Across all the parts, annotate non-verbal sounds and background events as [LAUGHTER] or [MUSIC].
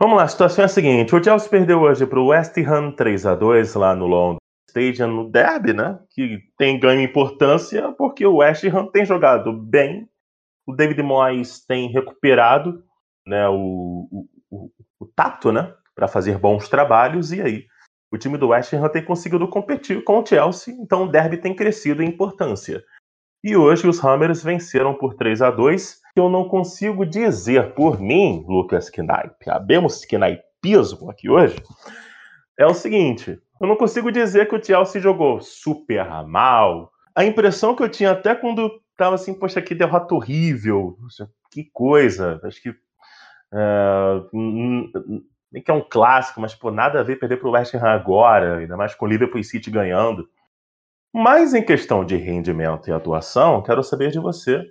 Vamos lá, a situação é a seguinte: o Chelsea perdeu hoje para o West Ham 3 a 2 lá no London Stadium, no derby, né? Que tem ganho importância porque o West Ham tem jogado bem, o David Moyes tem recuperado né, o, o, o, tato, né? Para fazer bons trabalhos, e aí o time do West Ham tem conseguido competir com o Chelsea, então o derby tem crescido em importância. E hoje os Hammers venceram por 3 a 2 Eu não consigo dizer por mim, Lucas Knaip, abemos Knaipismo aqui hoje, é o seguinte: eu não consigo dizer que o Chelsea jogou super mal. A impressão que eu tinha até quando tava assim, poxa, que derrota horrível, que coisa. Acho que. Uh, nem que é um clássico, mas pô, nada a ver perder para o West Ham agora, ainda mais com o Liverpool City ganhando. Mas em questão de rendimento e atuação, quero saber de você.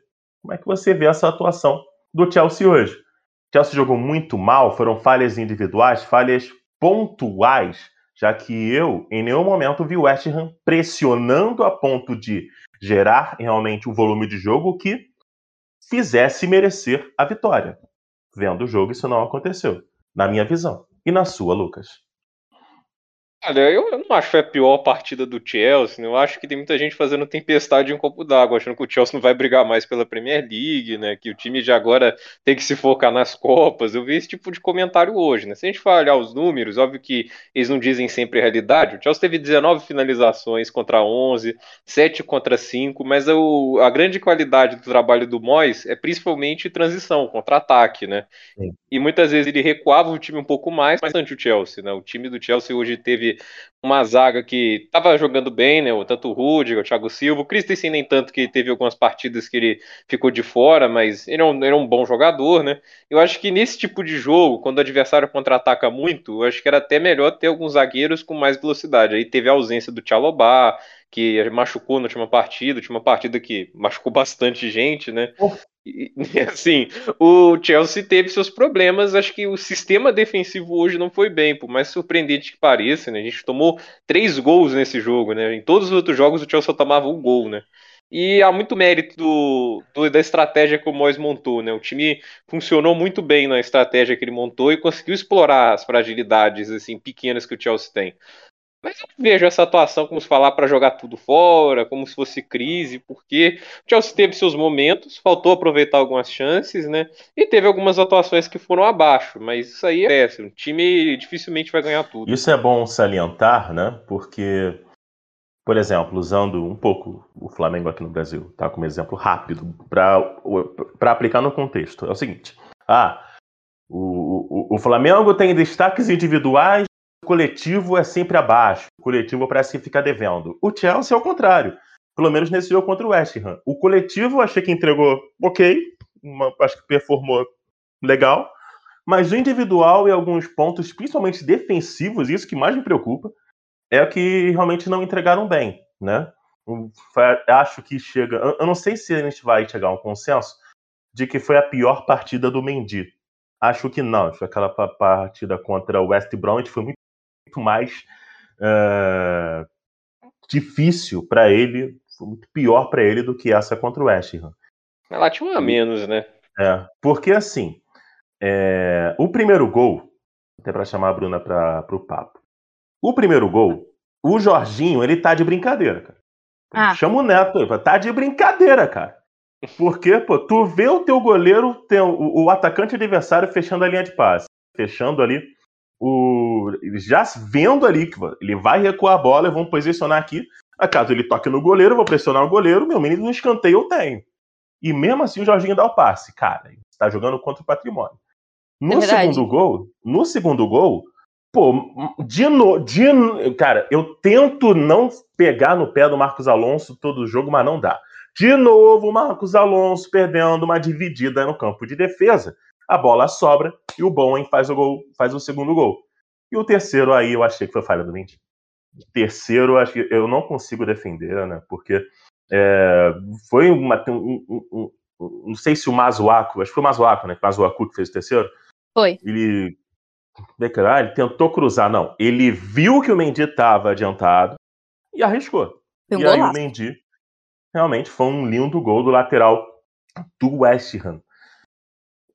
Como é que você vê essa atuação do Chelsea hoje? O Chelsea jogou muito mal, foram falhas individuais, falhas pontuais, já que eu, em nenhum momento, vi o West Ham pressionando a ponto de gerar realmente um volume de jogo que fizesse merecer a vitória. Vendo o jogo, isso não aconteceu, na minha visão. E na sua, Lucas? Olha, eu não acho que foi a pior partida do Chelsea. Né? Eu acho que tem muita gente fazendo tempestade em um copo d'água, achando que o Chelsea não vai brigar mais pela Premier League, né? Que o time já agora tem que se focar nas Copas. Eu vi esse tipo de comentário hoje, né? Se a gente for olhar os números, óbvio que eles não dizem sempre a realidade. O Chelsea teve 19 finalizações contra 11, 7 contra 5, mas a grande qualidade do trabalho do Moyes é principalmente transição, contra-ataque, né? Sim. E muitas vezes ele recuava o time um pouco mais, mas o Chelsea, né? O time do Chelsea hoje teve uma zaga que estava jogando bem, né? Tanto o Rudiger, o Thiago Silva, o Christensen nem tanto que teve algumas partidas que ele ficou de fora, mas ele é um, ele é um bom jogador, né? Eu acho que nesse tipo de jogo, quando o adversário contra-ataca muito, eu acho que era até melhor ter alguns zagueiros com mais velocidade. Aí teve a ausência do Tchalobá, que machucou na última partida, última partida que machucou [LAUGHS] bastante gente, né? [LAUGHS] E, assim, o Chelsea teve seus problemas. Acho que o sistema defensivo hoje não foi bem, por mais surpreendente que pareça, né? A gente tomou três gols nesse jogo, né? Em todos os outros jogos o Chelsea tomava um gol, né? E há muito mérito do, do, da estratégia que o Moyes montou, né? O time funcionou muito bem na estratégia que ele montou e conseguiu explorar as fragilidades assim pequenas que o Chelsea tem. Mas eu vejo essa atuação como se falar para jogar tudo fora, como se fosse crise, porque o Chelsea teve seus momentos, faltou aproveitar algumas chances, né? E teve algumas atuações que foram abaixo, mas isso aí é péssimo. O time dificilmente vai ganhar tudo. Isso é bom salientar, né? Porque, por exemplo, usando um pouco o Flamengo aqui no Brasil, tá? Como exemplo rápido, para aplicar no contexto. É o seguinte: ah, o, o, o Flamengo tem destaques individuais coletivo é sempre abaixo. O coletivo parece que fica devendo. O Chelsea é o contrário. Pelo menos nesse jogo contra o West Ham. O coletivo achei que entregou ok, uma, acho que performou legal, mas o individual e alguns pontos, principalmente defensivos, isso que mais me preocupa, é o que realmente não entregaram bem, né? Acho que chega. Eu não sei se a gente vai chegar a um consenso de que foi a pior partida do Mendy. Acho que não. Acho que aquela partida contra o West Bromwich foi muito muito mais uh, difícil para ele, foi muito pior para ele do que essa contra o West Ham. Relativamente a menos, né? É, porque assim, é, o primeiro gol, até para chamar a Bruna para o papo, o primeiro gol, o Jorginho, ele tá de brincadeira, cara. Ah. Chama o Neto, tá de brincadeira, cara. Porque, pô, tu vê o teu goleiro, tem o, o atacante adversário fechando a linha de passe, fechando ali o, já vendo ali que ele vai recuar a bola, vamos posicionar aqui. Acaso ele toque no goleiro, eu vou pressionar o goleiro, meu menino no escanteio eu tenho. E mesmo assim o Jorginho dá o passe. Cara, está jogando contra o patrimônio. No é segundo gol, no segundo gol, pô, de no, de, cara, eu tento não pegar no pé do Marcos Alonso todo jogo, mas não dá. De novo, o Marcos Alonso perdendo uma dividida no campo de defesa a bola sobra e o Bowen faz o gol, faz o segundo gol. E o terceiro aí eu achei que foi falha do Mendy. Terceiro, acho que eu não consigo defender, né? Porque é, foi uma. Um, um, um, não sei se o Mazuaco, acho que foi o Mazuaco, né? O Mazuaco que fez o terceiro. Foi. Ele. Ah, ele tentou cruzar, não. Ele viu que o Mendy estava adiantado e arriscou. e aí o Mendy realmente foi um lindo gol do lateral do West Ham.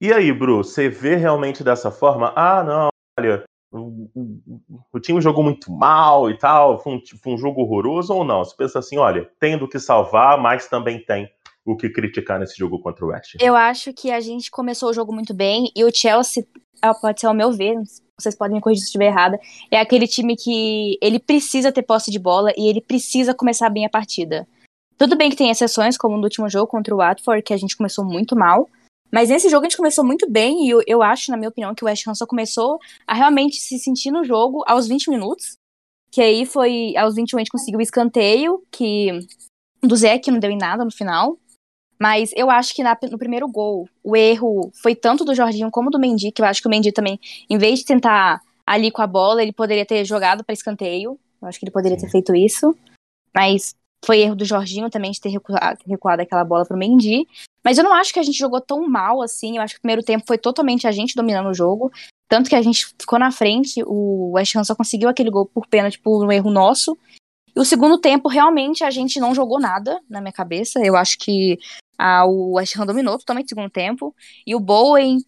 E aí, Bru, você vê realmente dessa forma? Ah, não, olha, o, o, o time jogou muito mal e tal, foi um, foi um jogo horroroso ou não? Você pensa assim, olha, tem do que salvar, mas também tem o que criticar nesse jogo contra o West? Eu acho que a gente começou o jogo muito bem e o Chelsea, ah, pode ser ao meu ver, vocês podem me corrigir se estiver errada, é aquele time que ele precisa ter posse de bola e ele precisa começar bem a partida. Tudo bem que tem exceções, como no último jogo contra o Watford, que a gente começou muito mal, mas nesse jogo a gente começou muito bem e eu, eu acho, na minha opinião, que o West Ham só começou a realmente se sentir no jogo aos 20 minutos. Que aí foi, aos 21 a gente conseguiu o escanteio, que do Zé, que não deu em nada no final. Mas eu acho que na, no primeiro gol, o erro foi tanto do Jorginho como do Mendy, que eu acho que o Mendy também, em vez de tentar ali com a bola, ele poderia ter jogado para escanteio. Eu acho que ele poderia ter feito isso. Mas foi erro do Jorginho também de ter recuado, recuado aquela bola pro Mendy. Mas eu não acho que a gente jogou tão mal assim. Eu acho que o primeiro tempo foi totalmente a gente dominando o jogo. Tanto que a gente ficou na frente, o West Ham só conseguiu aquele gol por pênalti por um erro nosso. E o segundo tempo, realmente, a gente não jogou nada na minha cabeça. Eu acho que o West Ham dominou totalmente o segundo tempo. E o Bowen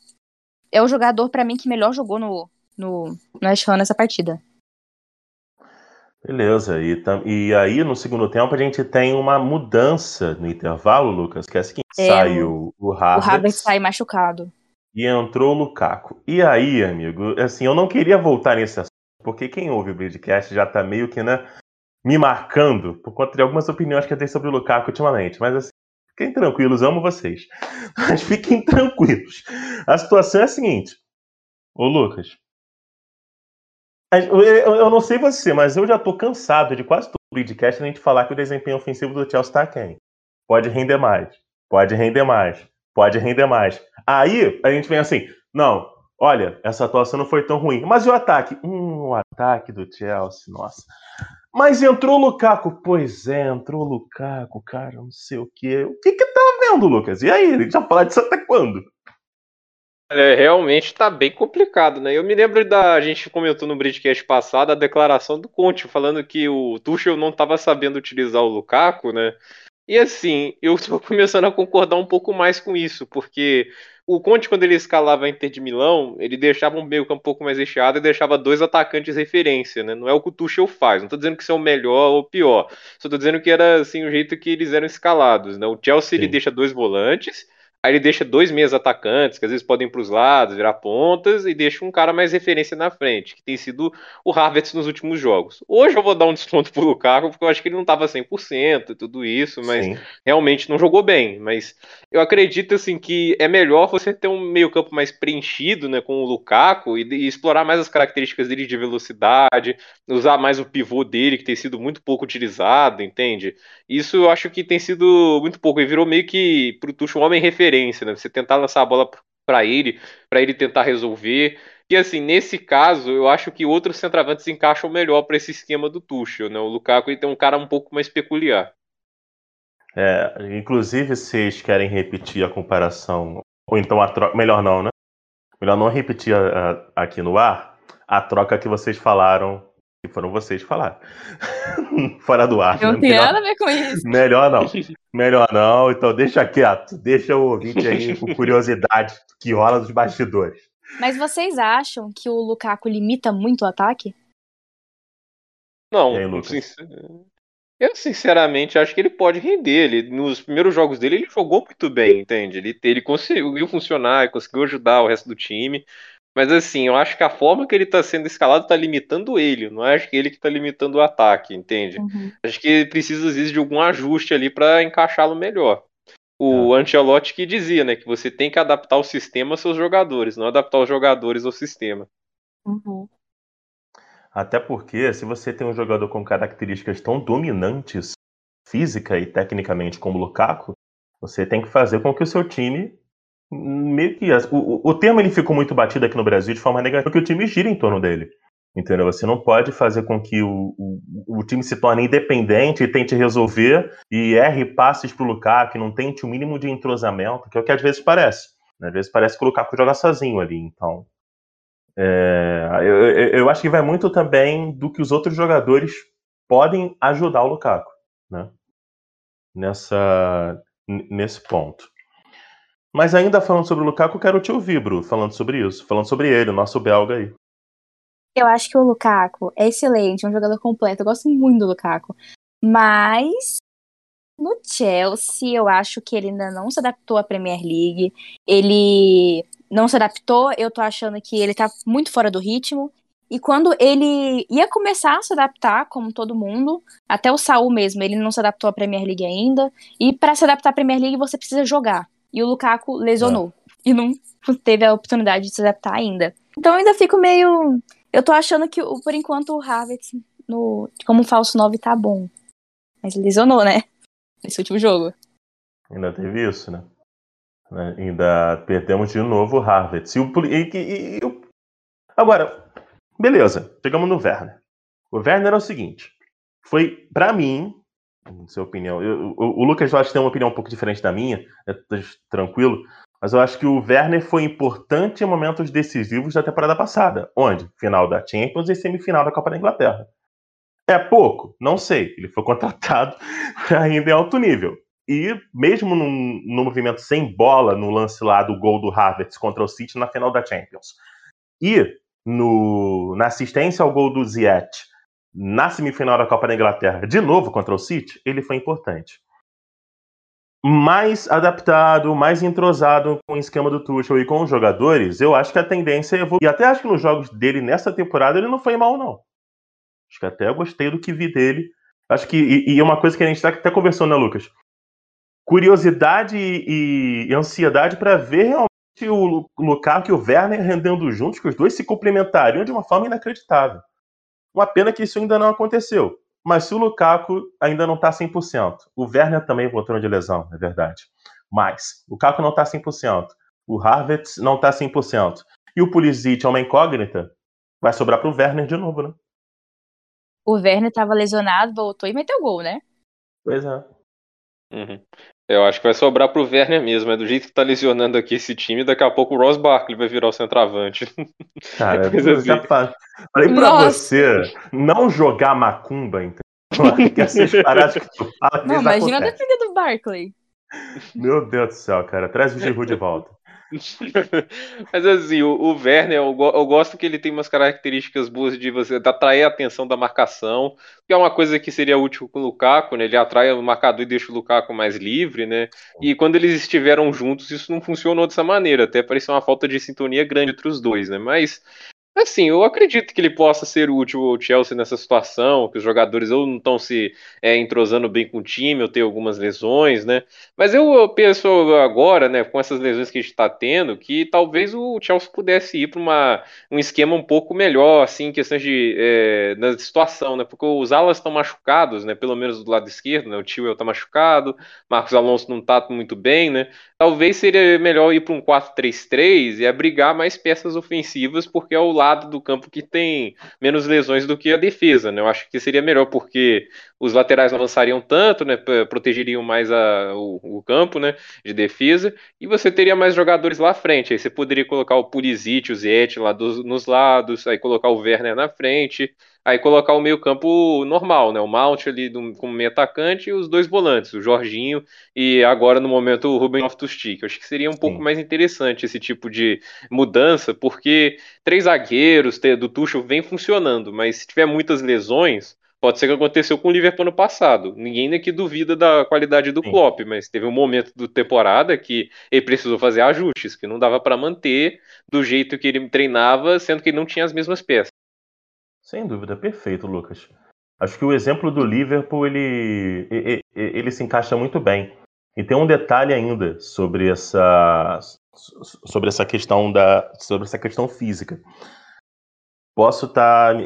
é o jogador, para mim, que melhor jogou no, no, no West Ham nessa partida. Beleza, e, e aí no segundo tempo a gente tem uma mudança no intervalo, Lucas, que é assim, é, sai o, Havertz. O Havertz sai machucado. E entrou o Lukaku. E aí, amigo, assim, eu não queria voltar nesse assunto, porque quem ouve o Bridgecast já tá meio que, né, me marcando por conta de algumas opiniões que eu tenho sobre o Lukaku ultimamente, mas assim, fiquem tranquilos, amo vocês. [LAUGHS] Mas fiquem tranquilos. A situação é a seguinte, ô Lucas, eu não sei você, mas eu já tô cansado de quase todo o podcast a gente falar que o desempenho ofensivo do Chelsea tá quem? Pode render mais, pode render mais, pode render mais. Aí a gente vem assim, não, olha, essa atuação não foi tão ruim. Mas e o ataque? Hum, o ataque do Chelsea, nossa. Mas entrou o Lukaku. Pois é, entrou o Lukaku, cara, não sei o quê. O que que tá vendo, Lucas? E aí, a gente já fala disso até quando? É, realmente está bem complicado, né? Eu me lembro da. A gente comentou no Bridgecast passado a declaração do Conte, falando que o Tuchel não estava sabendo utilizar o Lukaku, né? E assim, eu estou [LAUGHS] começando a concordar um pouco mais com isso, porque o Conte, quando ele escalava a Inter de Milão, ele deixava um meio campo um pouco mais recheado e deixava dois atacantes referência, né? Não é o que o Tuchel faz. Não estou dizendo que isso é o melhor ou o pior. Só estou dizendo que era assim o jeito que eles eram escalados, né? O Chelsea Sim. ele deixa dois volantes Aí ele deixa dois meias atacantes, que às vezes podem ir para os lados, virar pontas, e deixa um cara mais referência na frente, que tem sido o Havertz nos últimos jogos. Hoje eu vou dar um desconto pro Lukaku, porque eu acho que ele não estava 100% e tudo isso, mas Sim. realmente não jogou bem. Mas eu acredito assim que é melhor você ter um meio-campo mais preenchido, né, com o Lukaku e, e, explorar mais as características dele de velocidade, usar mais o pivô dele que tem sido muito pouco utilizado, entende? Isso eu acho que tem sido muito pouco e virou meio que pro Tuchel um homem referência né? Você tentar lançar a bola para ele, para ele tentar resolver. E assim, nesse caso, eu acho que outros centroavantes encaixam melhor para esse esquema do Tuchel, né? O Lukaku ele tem um cara um pouco mais peculiar. É, inclusive, vocês querem repetir a comparação, ou então a troca. Melhor não, né? Melhor não repetir a, a, aqui no ar a troca que vocês falaram que foram vocês que falaram. [LAUGHS] Fora do ar. Não né? tem nada a ver com isso. Melhor não. [LAUGHS] Melhor não. Então deixa quieto. Deixa o ouvinte aí com curiosidade que rola dos bastidores. Mas vocês acham que o Lukaku limita muito o ataque? Não. Aí, eu sinceramente acho que ele pode render. Ele, nos primeiros jogos dele, ele jogou muito bem, entende? Ele, ele conseguiu funcionar, conseguiu ajudar o resto do time. Mas assim, eu acho que a forma que ele está sendo escalado está limitando ele, não acho que ele que está limitando o ataque, entende? Uhum. Acho que ele precisa, às vezes, de algum ajuste ali para encaixá-lo melhor. O é. Ancelotti que dizia, né, que você tem que adaptar o sistema aos seus jogadores, não adaptar os jogadores ao sistema. Uhum. Até porque, se você tem um jogador com características tão dominantes, física e tecnicamente, como o Lukaku, você tem que fazer com que o seu time meio que o, o termo ele ficou muito batido aqui no Brasil de forma negativa, porque o time gira em torno dele. Entendeu? Você não pode fazer com que o, o, o time se torne independente e tente resolver e erre passes pro Lukaku, não tente o mínimo de entrosamento, que é o que às vezes parece. Às vezes parece que o Lukaku joga sozinho ali. Então, é, eu, eu, acho que vai muito também do que os outros jogadores podem ajudar o Lukaku, né? Nessa, nesse ponto. Mas ainda falando sobre o Lukaku, quero te ouvir, Bru, falando sobre isso, falando sobre ele, o nosso belga aí. Eu acho que o Lukaku é excelente, é um jogador completo. Eu gosto muito do Lukaku. Mas no Chelsea, eu acho que ele ainda não se adaptou à Premier League. Ele não se adaptou, eu tô achando que ele tá muito fora do ritmo. E quando ele ia começar a se adaptar, como todo mundo, até o Saul mesmo, ele não se adaptou à Premier League ainda. E para se adaptar à Premier League, você precisa jogar. E o Lukaku lesionou. É. E não teve a oportunidade de se adaptar ainda. Então eu ainda fico meio. Eu tô achando que, por enquanto, o Havertz, no... como falso 9, tá bom. Mas lesionou, né? Nesse último jogo. Ainda teve isso, né? né? Ainda perdemos de novo o Havertz. E o, e, e, e, Agora, beleza, chegamos no Werner. O Werner é o seguinte: foi, para mim, sua opinião, eu, o, o, Lucas eu acho que tem uma opinião um pouco diferente da minha, é tranquilo, mas eu acho que o Werner foi importante em momentos decisivos da temporada passada. Onde? Final da Champions e semifinal da Copa da Inglaterra. É pouco? Não sei. Ele foi [LAUGHS] contratado ainda em alto nível. E mesmo num, num movimento sem bola, no lance lá do gol do Havertz contra o City na final da Champions. E no, na assistência ao gol do Ziyech na semifinal da Copa da Inglaterra, de novo contra o City, ele foi importante. Mais adaptado, mais entrosado com o esquema do Tuchel e com os jogadores, eu acho que a tendência é evoluir. E até acho que nos jogos dele nessa temporada ele não foi mal, não. Acho que até gostei do que vi dele. Acho que. E, e uma coisa que a gente está até conversando, né, Lucas? Curiosidade e, e ansiedade para ver realmente o Lukaku e o Werner rendendo juntos, que os dois se complementariam de uma forma inacreditável. Uma pena que isso ainda não aconteceu. Mas se o Lukaku ainda não está 100%, o Werner também voltou de lesão, é verdade. Mas o Lukaku não está 100%, o Harvard não está 100%, e o Pulisic é uma incógnita, vai sobrar para o Werner de novo, né? O Werner estava lesionado, voltou e meteu gol, né? Pois é. Uhum. Eu acho que vai sobrar pro Werner mesmo. É do jeito que tá lesionando aqui esse time, daqui a pouco o Ross Barkley vai virar o centroavante. [LAUGHS] Cara, [LAUGHS] eu assim. já falei pra Nossa. você não jogar macumba, então. Que essas [LAUGHS] paradas que tu fala Não, imagina acontece. a defesa do Barkley. Meu Deus do céu, cara. Traz o Giroud de volta. [LAUGHS] Mas assim, o, o Werner, eu, eu, gosto que ele tem umas características boas de você de atrair a atenção da marcação, que é uma coisa que seria útil com o Lukaku, né? Ele atrai o marcador e deixa o Lukaku mais livre, né? E quando eles estiveram juntos, isso não funcionou dessa maneira, até parecia uma falta de sintonia grande entre os dois, né? Mas Assim, eu acredito que ele possa ser útil ao Chelsea nessa situação, que os jogadores ou não estão se é, entrosando bem com o time, ou tem algumas lesões, né? Mas eu penso agora, né, com essas lesões que a gente está tendo, que talvez o Chelsea pudesse ir para um esquema um pouco melhor, assim, em questões de é, na situação, né? Porque os alas estão machucados, né? Pelo menos do lado esquerdo, né? O Tio está machucado, Marcos Alonso não está muito bem, né? Talvez seria melhor ir para um 4-3-3 e abrigar mais peças ofensivas, porque é o lado do campo que tem menos lesões do que a defesa, né? Eu acho que seria melhor porque os laterais não avançariam tanto, né? Protegeriam mais a, o, o, campo, né? De defesa e você teria mais jogadores lá à frente. Aí você poderia colocar o Pulisic, o Ziyech lá dos, nos lados, aí colocar o Werner na frente aí colocar o meio campo normal, né? O Mount ali do, como meio atacante e os dois volantes, o Jorginho e agora no momento o Ruben Loftus-Cheek. Eu acho que seria um Sim. pouco mais interessante esse tipo de mudança, porque três zagueiros do Tuchel vem funcionando, mas se tiver muitas lesões, Pode ser que aconteceu com o Liverpool no passado. Ninguém aqui duvida da qualidade do Sim. Klopp, mas teve um momento do temporada que ele precisou fazer ajustes, que não dava para manter do jeito que ele treinava, sendo que ele não tinha as mesmas peças. Sem dúvida, perfeito, Lucas. Acho que o exemplo do Liverpool ele, ele, ele se encaixa muito bem. E tem um detalhe ainda sobre essa sobre essa questão da sobre essa questão física. Posso estar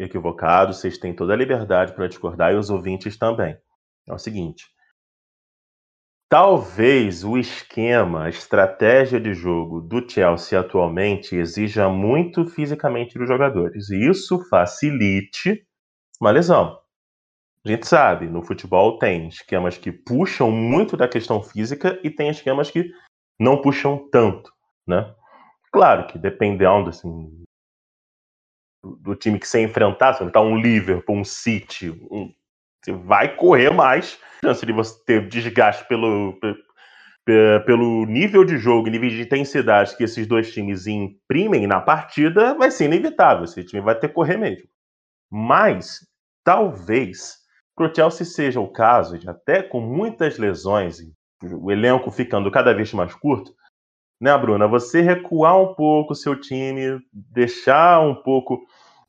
equivocado, vocês têm toda a liberdade para discordar e os ouvintes também. É o seguinte: Talvez o esquema, a estratégia de jogo do Chelsea atualmente exija muito fisicamente dos jogadores. E isso facilite uma lesão. A gente sabe, no futebol tem esquemas que puxam muito da questão física e tem esquemas que não puxam tanto, né? Claro que dependendo assim, do time que você enfrentar, se enfrentar um Liverpool, um City, um, você vai correr mais chance de você ter desgaste pelo, pelo nível de jogo, nível de intensidade que esses dois times imprimem na partida, vai ser inevitável. Esse time vai ter que correr mesmo. Mas, talvez, para o Chelsea seja o caso de até com muitas lesões, o elenco ficando cada vez mais curto, né, Bruna? Você recuar um pouco o seu time, deixar um pouco,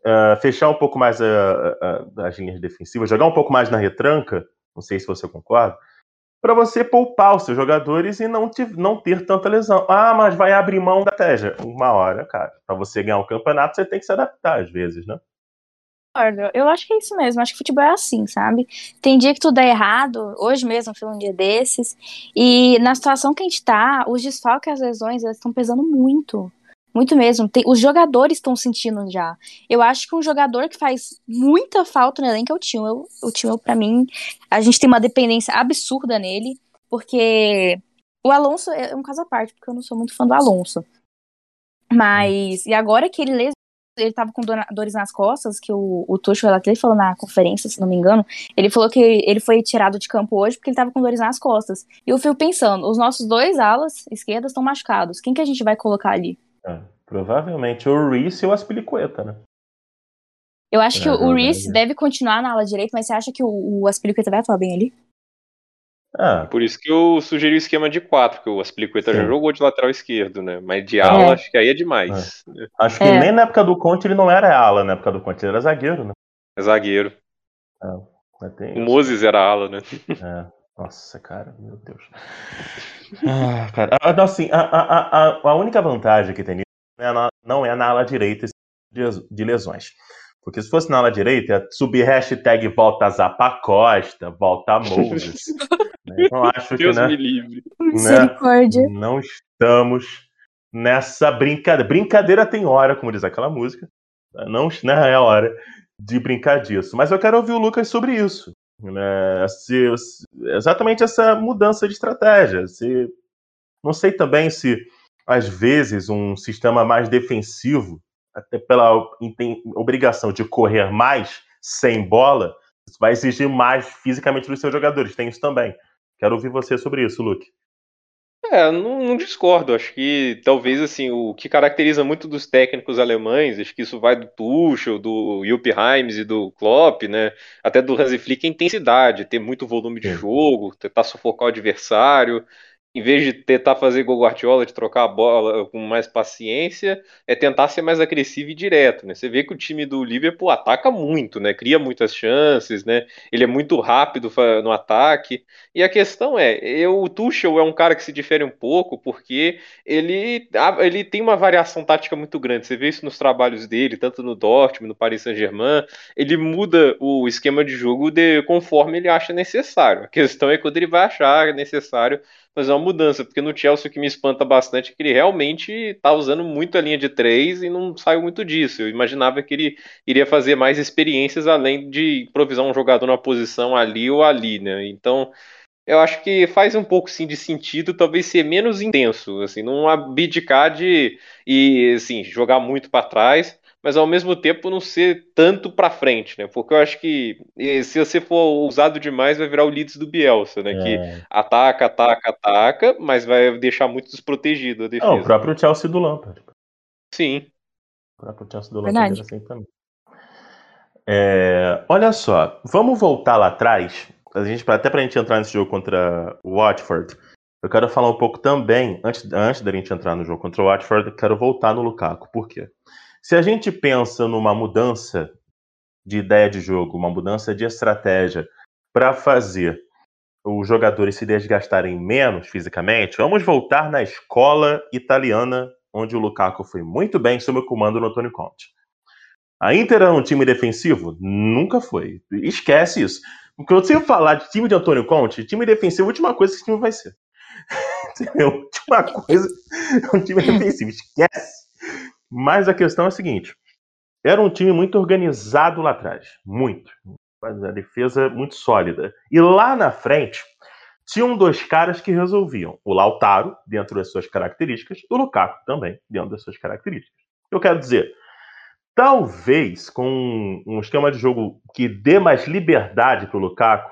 uh, fechar um pouco mais as linhas defensivas, jogar um pouco mais na retranca, não sei se você concorda, para você poupar os seus jogadores e não, te, não ter tanta lesão. Ah, mas vai abrir mão da estratégia. Uma hora, cara. Para você ganhar um campeonato, você tem que se adaptar às vezes, né? Eu acho que é isso mesmo. Acho que futebol é assim, sabe? Tem dia que tudo é errado. Hoje mesmo foi um dia desses. E na situação que a gente tá, os desfalques e as lesões estão pesando muito. Muito mesmo. Tem, os jogadores estão sentindo já. Eu acho que um jogador que faz muita falta no elenco é o Timo. O Timo, para mim, a gente tem uma dependência absurda nele. Porque o Alonso é um caso à parte, porque eu não sou muito fã do Alonso. Mas, e agora que ele ele tava com dores nas costas, que o, o Tuchel até falou na conferência, se não me engano, ele falou que ele foi tirado de campo hoje porque ele tava com dores nas costas. E eu fui pensando, os nossos dois alas esquerdas estão machucados, quem que a gente vai colocar ali? É, provavelmente o Reese ou o Aspilicueta, né? Eu acho é, que o Reese deve continuar na ala direita, mas você acha que o, o Aspilicueta vai atuar bem ali? Ah. Por isso que eu sugeri o esquema de quatro, que o Aspilicueta já jogou de lateral esquerdo, né? Mas de ala, é. acho que aí é demais. É. Acho que é. nem na época do Conte ele não era ala, na época do Conte ele era zagueiro, né? É zagueiro. É, o Moses era ala, né? É. Nossa, cara, meu Deus. [LAUGHS] Ah, cara. Ah, assim, a, a, a, a única vantagem que tem não é na ala direita de lesões. Porque se fosse na ala direita, ia subir hashtag volta Zapa Costa, volta Moses. né? Então [LAUGHS] acho Deus que, né, me livre. Né, não estamos nessa brincadeira. Brincadeira tem hora, como diz aquela música. Não, não é hora de brincar disso. Mas eu quero ouvir o Lucas sobre isso. Né? Se, exatamente essa mudança de estratégia. Se, não sei também se, às vezes, um sistema mais defensivo até pela obrigação de correr mais sem bola, vai exigir mais fisicamente dos seus jogadores. Tem isso também. Quero ouvir você sobre isso, Luke. É, não, não, discordo. Acho que talvez assim o que caracteriza muito dos técnicos alemães, acho que isso vai do Tuchel, do Jupp Heynckes e do Klopp, né? Até do Hansi Flick, a intensidade, ter muito volume de jogo, tentar sufocar o adversário em vez de tentar fazer gol Guardiola, de trocar a bola com mais paciência, é tentar ser mais agressivo e direto, né? Você vê que o time do Liverpool ataca muito, né? Cria muitas chances, né? Ele é muito rápido no ataque. E a questão é, eu, o Tuchel é um cara que se difere um pouco porque ele, ele tem uma variação tática muito grande. Você vê isso nos trabalhos dele, tanto no Dortmund, no Paris Saint-Germain. Ele muda o esquema de jogo de, conforme ele acha necessário. A questão é quando ele vai achar necessário fazer uma mudança, porque no Chelsea o que me espanta bastante é que ele realmente está usando muito a linha de três e não saiu muito disso. Eu imaginava que ele iria fazer mais experiências além de improvisar um jogador na posição ali ou ali, né? Então, eu acho que faz um pouco sim de sentido, talvez ser menos intenso, assim, não abdicar de e assim, jogar muito para trás, mas ao mesmo tempo não ser tanto para frente, né? Porque eu acho que se você for usado demais, vai virar o Leeds do Bielsa, né? É. Que ataca, ataca, ataca, mas vai deixar muito desprotegido a defesa. Não, o próprio Chelsea do Lampard. Sim. O próprio Chelsea do Lampard assim também. É, olha só, vamos voltar lá atrás. A gente, até para a gente entrar nesse jogo contra o Watford, eu quero falar um pouco também, antes, antes da gente entrar no jogo contra o Watford, quero voltar no Lukaku. Por quê? Se a gente pensa numa mudança de ideia de jogo, uma mudança de estratégia para fazer os jogadores se desgastarem menos fisicamente, vamos voltar na escola italiana, onde o Lukaku foi muito bem sob o comando do Antônio Conte. A Inter era um time defensivo? Nunca foi. Esquece isso. Porque eu sempre falar de time de Antônio Conte, time defensivo, a última coisa que esse time vai ser. [LAUGHS] a última [LAUGHS] coisa é um time defensivo. Esquece. Mas a questão é a seguinte: era um time muito organizado lá atrás, muito. A defesa muito sólida. E lá na frente, tinham dois caras que resolviam: o Lautaro, dentro das suas características, o Lukaku também, dentro das suas características. Eu quero dizer, talvez com um esquema de jogo que dê mais liberdade para o Lukaku,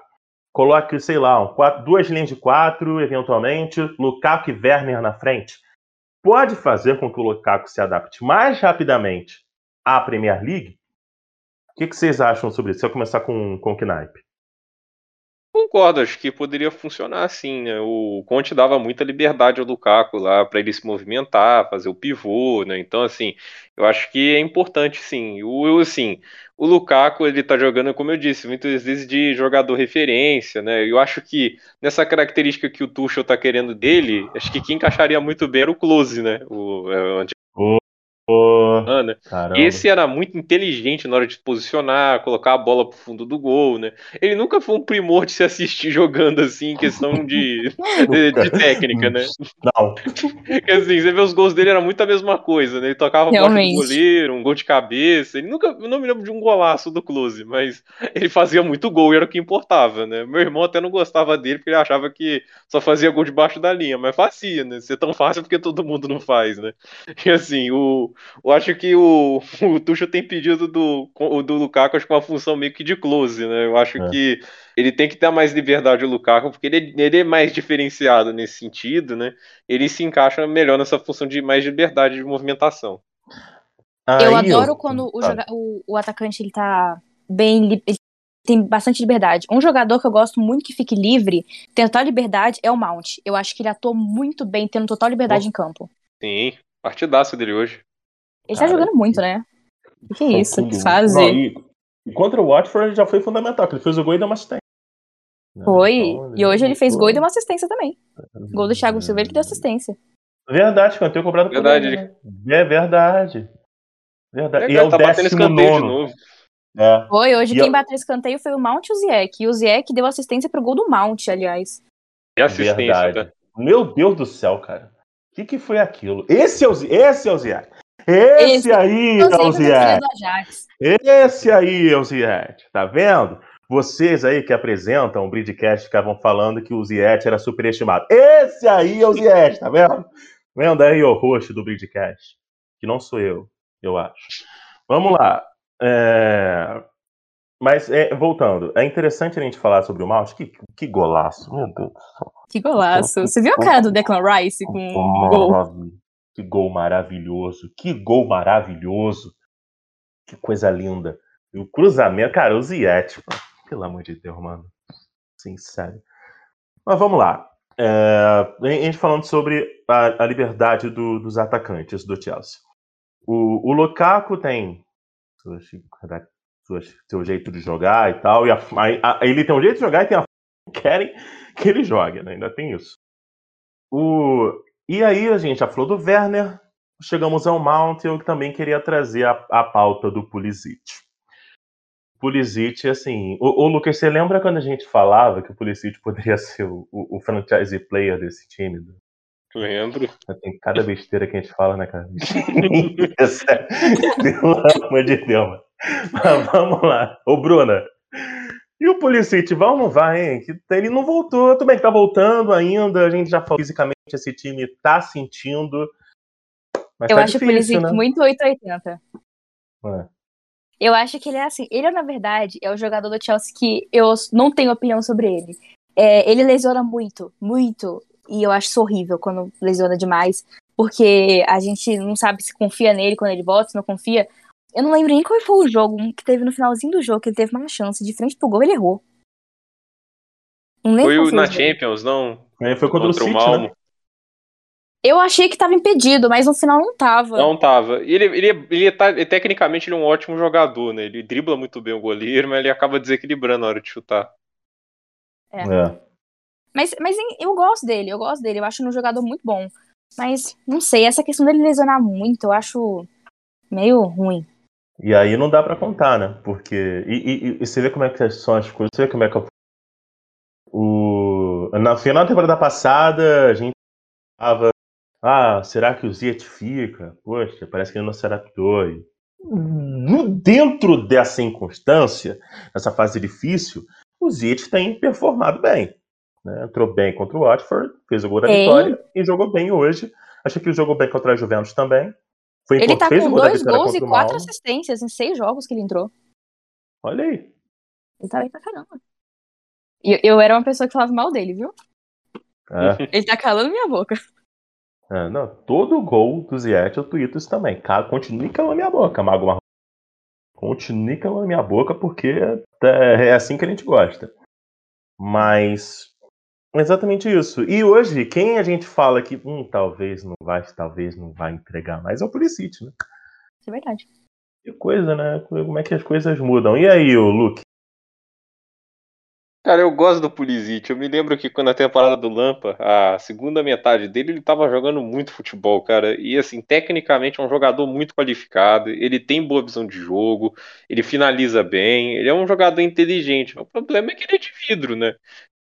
coloque, sei lá, um quatro, duas linhas de quatro, eventualmente, Lukaku e Werner na frente, pode fazer com que o Lukaku se adapte mais rapidamente à Premier League? O que, que vocês acham sobre isso? Se eu começar com, com o Knipe. Concordo, acho que poderia funcionar assim, né? O Conte dava muita liberdade ao Lukaku lá para ele se movimentar, fazer o pivô, né? Então, assim, eu acho que é importante, sim. O, assim, o Lukaku, ele tá jogando, como eu disse, muitas vezes de jogador referência, né? Eu acho que nessa característica que o Tuchel tá querendo dele, acho que quem encaixaria muito bem era o Close, né? O, é, o Oh, né? Esse era muito inteligente na hora de posicionar, colocar a bola pro fundo do gol, né? Ele nunca foi um primor de se assistir [LAUGHS] jogando assim, em questão de, de, de, técnica, né? Não. assim, você vê os gols dele era muito a mesma coisa, né? Ele tocava a bola do goleiro, um gol de cabeça. Ele nunca, eu não me lembro de um golaço do Close, mas ele fazia muito gol e era o que importava, né? Meu irmão até não gostava dele porque ele achava que só fazia gol debaixo da linha, mas fazia, né? Ser tão fácil porque todo mundo não faz, né? E assim, o eu acho que o, [LAUGHS] o Tuchel tem pedido do, do Lukaku acho que uma função meio que de close, né? Eu acho é. que ele tem que ter mais liberdade o Lukaku, porque ele, ele é mais diferenciado nesse sentido, né? Ele se encaixa melhor nessa função de mais liberdade de movimentação. Aí, eu adoro eu... quando o, joga... o, o, atacante ele tá bem. Ele tem bastante liberdade. Um jogador que eu gosto muito que fique livre, tem total liberdade, é o Mount. Eu acho que ele atua muito bem, tendo total liberdade em campo. Sim, partidaço dele hoje. Ele tá jogando muito, né? O que é isso? Que fase? e, contra o Watford ele já foi fundamental, ele fez o gol e deu uma assistência. Foi. Então, e hoje ele fez gol e deu uma assistência também. Gol do Thiago Silva, ele que deu assistência. Verdade, canteio cobrado verdade. por ele. Né? É verdade. Verdade. É, e é o tá décimo nono. É. Foi, hoje e quem eu... bateu escanteio foi o Mount e o Ziek. E o Ziek deu assistência pro gol do Mount, aliás. E assistência, Verdade. Tá? Meu Deus do céu, cara. O que, que foi aquilo? Esse é o, esse é o Ziek. Esse, Esse aí é o Ziet. Esse aí é o Ziet. Tá vendo? Vocês aí que apresentam o Bridcast ficavam falando que o Ziet era superestimado. Esse aí é o Ziet, tá vendo? Vendo aí o rosto do Bridcast. Que não sou eu, eu acho. Vamos lá. É... Mas, é, voltando, é interessante a gente falar sobre o Maus. Que, que golaço, meu Deus. Que golaço. Você viu a cara do Declan Rice com o gol? Que gol maravilhoso, que gol maravilhoso. Que coisa linda. E o cruzamento, cara, o Ziet, pelo amor de Deus, mano. Sincero. Mas vamos lá. É, a gente falando sobre a, a liberdade do, dos atacantes do Chelsea. O, o Lukaku tem seu jeito de jogar e tal. E a, a, ele tem um jeito de jogar e tem a [LAUGHS] querem que ele jogue, né? ainda tem isso. O, e aí a gente já falou do Werner, chegamos ao Mount e eu também queria trazer a, a pauta do Pulisic. Pulisic, assim, o, o, Lucas, você lembra quando a gente falava que o Pulisic poderia [LAUGHS] ser o, o, o franchise player desse time? Lembro. Tem cada besteira que a gente fala, né, cara? [LAUGHS] Pelo amor de Deus. Mas vamos lá. Ô, Bruna, e o Pulisic vai ou não vai, hein? Ele não voltou, tudo bem que tá voltando ainda, a gente já falou fisicamente esse time tá sentindo. eu tá acho difícil, o Pulisic né? muito 880. É. Eu acho que ele é assim. Ele, na verdade, é o jogador do Chelsea que eu não tenho opinião sobre ele. É, ele lesiona muito, muito. E eu acho isso horrível quando lesiona demais. Porque a gente não sabe se confia nele quando ele volta, se não confia. Eu não lembro nem qual foi o jogo que teve no finalzinho do jogo, que ele teve uma chance de frente pro gol, ele errou. Não foi o na Champions, não? É, foi contra, contra o, City, o Malmo. Né? Eu achei que tava impedido, mas no final não tava. Não tava. Ele, ele, ele, tá, tecnicamente ele é um ótimo jogador, né? Ele dribla muito bem o goleiro, mas ele acaba desequilibrando na hora de chutar. É. é. Mas, mas eu gosto dele, eu gosto dele, eu acho um jogador muito bom. Mas, não sei, essa questão dele lesionar muito, eu acho meio ruim. E aí não dá para contar, né? Porque. E, e, e, você vê como é que são as coisas, você vê como é que. O... Na final da temporada passada, a gente tava. Ah, será que o Ziet fica? Poxa, parece que ele não se adaptou. E... Dentro dessa inconstância, nessa fase difícil, o Ziet tem performado bem. Né? Entrou bem contra o Watford, fez o gol da vitória e jogou bem hoje. Acho que jogou bem contra a Juventus também. Foi ele tá com dois gols e quatro assistências em seis jogos que ele entrou. Olha aí. Ele tá bem pra caramba. Eu, eu era uma pessoa que falava mal dele, viu? É. [LAUGHS] Ele tá calando minha boca. É, não, todo gol do Ziyech eu tuito isso também. Cara, continue calando minha boca, Mago Marrom. Continue calando minha boca, porque é assim que a gente gosta. Mas exatamente isso. E hoje, quem a gente fala que hum, talvez não vai, talvez não vai entregar mais é o Pulisic, né? Isso é verdade. Que coisa, né? Como é que as coisas mudam. E aí, o Luke? Cara, eu gosto do Pulisic. Eu me lembro que quando a temporada do Lampa, a segunda metade dele, ele tava jogando muito futebol, cara. E assim, tecnicamente é um jogador muito qualificado. Ele tem boa visão de jogo, ele finaliza bem, ele é um jogador inteligente. O problema é que ele é de vidro, né?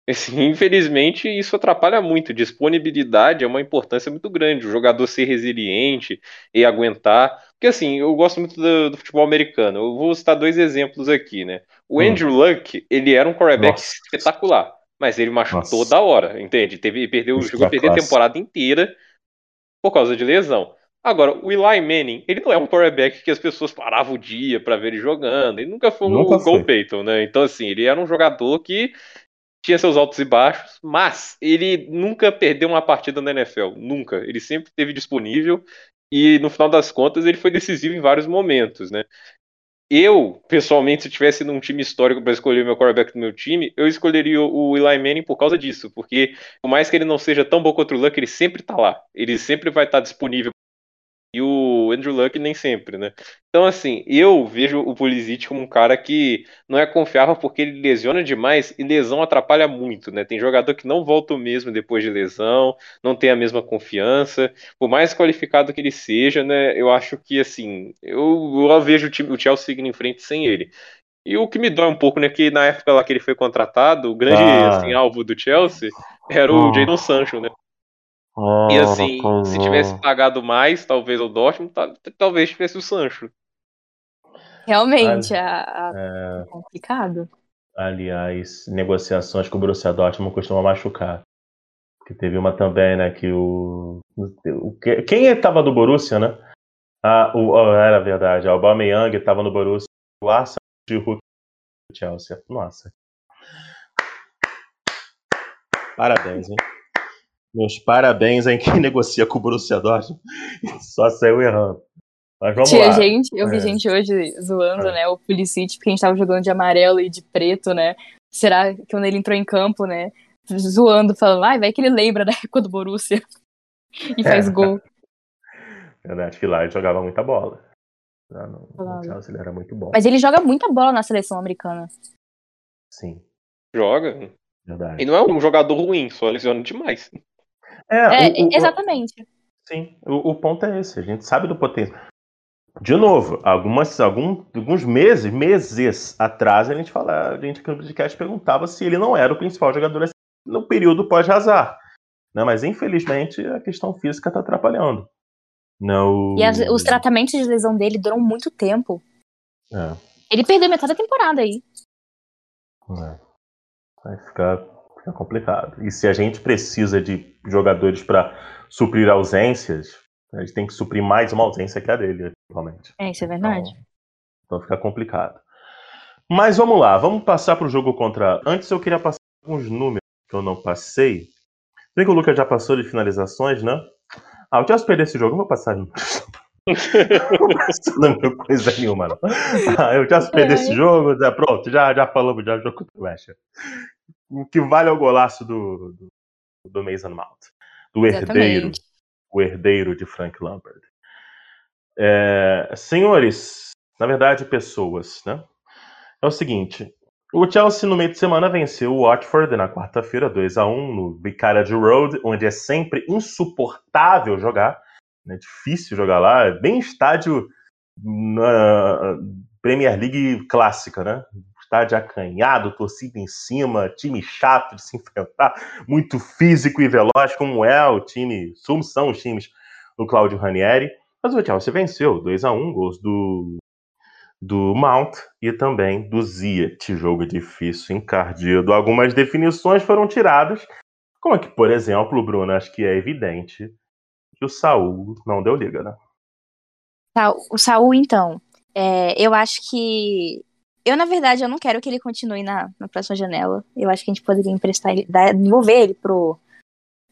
Assim, infelizmente, isso atrapalha muito. Disponibilidade é uma importância muito grande. O jogador ser resiliente e aguentar. Porque, assim, eu gosto muito do, do futebol americano. Eu vou citar dois exemplos aqui, né? O hum. Andrew Luck, ele era um quarterback Nossa. espetacular. Mas ele machucou Nossa. toda hora, entende? Teve, perdeu, chegou a perder a temporada inteira por causa de lesão. Agora, o Eli Manning, ele não é um quarterback que as pessoas paravam o dia para ver ele jogando. Ele nunca foi um Gol Peyton, né? Então, assim, ele era um jogador que tinha seus altos e baixos, mas ele nunca perdeu uma partida na NFL, nunca. Ele sempre esteve disponível e no final das contas ele foi decisivo em vários momentos, né? Eu, pessoalmente, se tivesse num time histórico para escolher o meu quarterback do meu time, eu escolheria o Eli Manning por causa disso, porque por mais que ele não seja tão bom quanto o Luck, ele sempre está lá. Ele sempre vai estar tá disponível e o Andrew Luck nem sempre, né? Então, assim, eu vejo o Pulisic como um cara que não é confiável porque ele lesiona demais e lesão atrapalha muito, né? Tem jogador que não volta mesmo depois de lesão, não tem a mesma confiança. Por mais qualificado que ele seja, né? Eu acho que, assim, eu, eu vejo o, time, o Chelsea seguindo em frente sem ele. E o que me dói um pouco, né, que na época lá que ele foi contratado, o grande ah. assim, alvo do Chelsea era o ah. Jadon Sancho, né? E assim, se tivesse pagado mais, talvez o Dortmund, talvez tivesse o Sancho. Realmente, a, a... É... complicado. Aliás, negociações com o Borussia Dortmund costumam machucar. Porque teve uma também, né, que o... o quem estava do Borussia, né? Ah, o, oh, era verdade, o Aubameyang estava no Borussia, o Arsenal e o Chelsea. Nossa. Parabéns, hein? Meus parabéns em quem [LAUGHS] negocia com o Borussia Dortmund. Só saiu errando. Mas vamos Tinha lá. gente, eu vi é. gente hoje zoando, é. né, o Pulisic, porque a gente tava jogando de amarelo e de preto, né? Será que quando ele entrou em campo, né, zoando, falando, ai, vai que ele lembra da época do Borussia [LAUGHS] e faz é. gol. [LAUGHS] Verdade, que lá ele jogava muita bola. Lá no, no Chelsea ele era muito bom. Mas ele joga muita bola na seleção americana. Sim. Joga. Verdade. E não é um jogador ruim, só lesiona demais. É, é o, o, exatamente. Sim, o, o, ponto é esse. A gente sabe do potencial. De novo, algumas, algum, alguns meses, meses atrás, a gente fala, a gente aqui no podcast perguntava se ele não era o principal jogador no período pós-azar. Né? Mas infelizmente a questão física está atrapalhando. Não... E as, os tratamentos de lesão dele duram muito tempo. É. Ele perdeu metade da temporada aí. É. Vai ficar Fica complicado. E se a gente precisa de jogadores para suprir ausências, a gente tem que suprir mais uma ausência que a dele, atualmente. É, isso é verdade. Então, então fica complicado. Mas vamos lá, vamos passar para o jogo contra. Antes eu queria passar alguns números que eu não passei. Vê que o Lucas já passou de finalizações, né? Ah, eu Chelsea perder esse jogo, eu vou passar. [LAUGHS] não lembro coisa nenhuma, não. Ah, eu já perder esse jogo, já, pronto, já, já falamos, já jogou o West o que vale é o golaço do, do, do Mason Mount, do herdeiro, Exatamente. o herdeiro de Frank Lampard. É, senhores, na verdade, pessoas, né? É o seguinte: o Chelsea no meio de semana venceu o Watford na quarta-feira, 2 a 1 no Vicarage Road, onde é sempre insuportável jogar, é difícil jogar lá, é bem estádio na Premier League clássica, né? Estádio acanhado, torcida em cima, time chato de se enfrentar, muito físico e veloz, como é o time, são os times do Claudio Ranieri. Mas o Chelsea venceu 2 a 1 gols do, do Mount e também do Ziyech, jogo difícil, encardido. Algumas definições foram tiradas, como é que, por exemplo, Bruno, acho que é evidente que o Saul não deu liga, né? O Saul, então, é, eu acho que Eu, na verdade, eu não quero que ele continue na, na próxima janela. Eu acho que a gente poderia emprestar ele, dar, devolver ele pro,